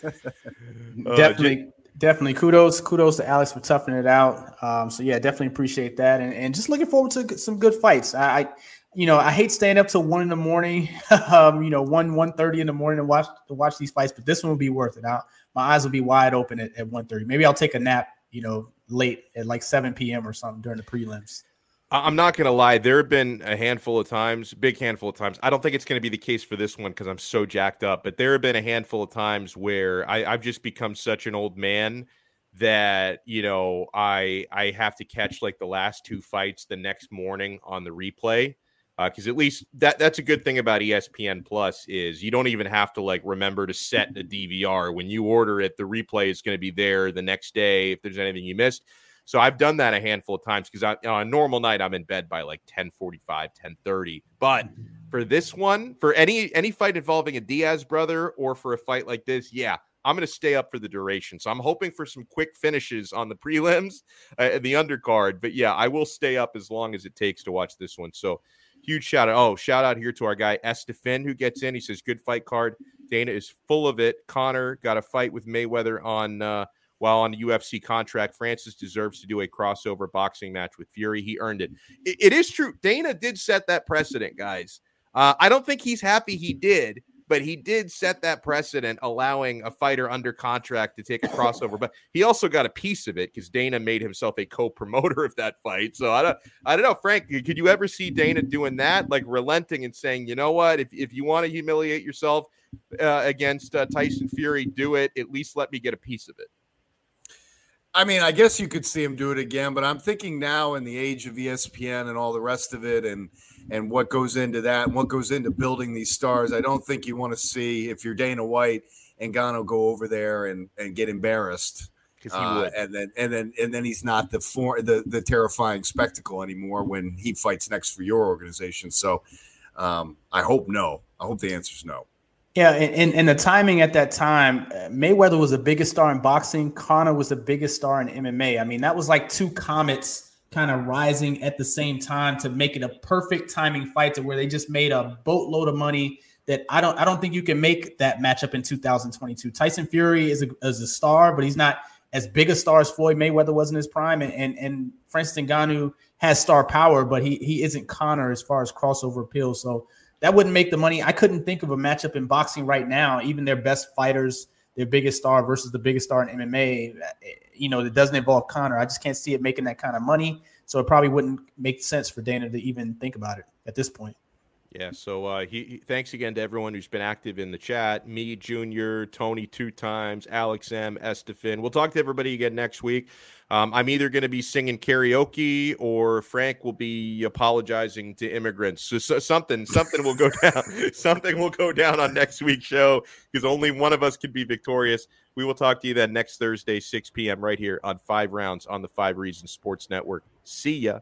definitely, uh, definitely. Kudos, kudos to Alex for toughing it out. Um, so yeah, definitely appreciate that, and, and just looking forward to some good fights. I, I you know, I hate staying up till one in the morning, <laughs> um, you know, one one thirty in the morning to watch to watch these fights. But this one will be worth it. I'll, my eyes will be wide open at, at one thirty. Maybe I'll take a nap, you know, late at like seven p.m. or something during the prelims. I'm not to lie. There have been a handful of times, big handful of times. I don't think it's to be the case for this one because I'm so jacked up. But there have been a handful of times where I, I've just become such an old man that you know I I have to catch like the last two fights the next morning on the replay because uh, at least that that's a good thing about ESPN Plus is you don't even have to like remember to set the DVR when you order it. The replay is going to be there the next day if there's anything you missed. So I've done that a handful of times because on a normal night I'm in bed by like 10:45, 10:30. But for this one, for any any fight involving a Diaz brother or for a fight like this, yeah, I'm going to stay up for the duration. So I'm hoping for some quick finishes on the <laughs> prelims uh, and the undercard. But yeah, I will stay up as long as it takes to watch this one. So Huge shout out. Oh, shout out here to our guy Estefan who gets in. He says, Good fight card. Dana is full of it. Conor got a fight with Mayweather on uh, while on the UFC contract. Francis deserves to do a crossover boxing match with Fury. He earned it. it, it is true. Dana did set that precedent, guys. Uh, I don't think he's happy he did, but he did set that precedent, allowing a fighter under contract to take a crossover. But he also got a piece of it because Dana made himself a co-promoter of that fight. So I don't, I don't know, Frank. Could you ever see Dana doing that, like relenting and saying, you know what, if if you want to humiliate yourself uh, against uh, Tyson Fury, do it. At least let me get a piece of it. I mean, I guess you could see him do it again, but I'm thinking now in the age of ESPN and all the rest of it, and and what goes into that, and what goes into building these stars. I don't think you want to see if you're Dana White and Ngannou go over there and and get embarrassed. Uh, and then and then and then he's not the for the the terrifying spectacle anymore when he fights next for your organization. So um, I hope no. I hope the answer is no. Yeah, and, and, the timing at that time, uh, Mayweather was the biggest star in boxing. Conor was the biggest star in MMA. I mean, that was like two comets kind of rising at the same time to make it a perfect timing fight to where they just made a boatload of money that I don't I don't think you can make that matchup in 2022. Tyson Fury is a, is a star, but he's not as big a star as Floyd Mayweather was in his prime, and and, and Francis Ngannou has star power, but he he isn't Conor as far as crossover appeal. So that wouldn't make the money. I couldn't think of a matchup in boxing right now, even their best fighters, their biggest star versus the biggest star in MMA. You know, it doesn't involve Conor. I just can't see it making that kind of money. So it probably wouldn't make sense for Dana to even think about it at this point. Yeah. So uh, he, he, thanks again to everyone who's been active in the chat. Me, Junior, Tony, two times, Alex M, Estefan. We'll talk to everybody again next week. Um, I'm either going to be singing karaoke or Frank will be apologizing to immigrants. So, so something, something will go <laughs> down. something will go down on next week's show because only one of us can be victorious. We will talk to you then next Thursday, 6 p.m. right here on Five Rounds on the Five Reasons Sports Network. See ya.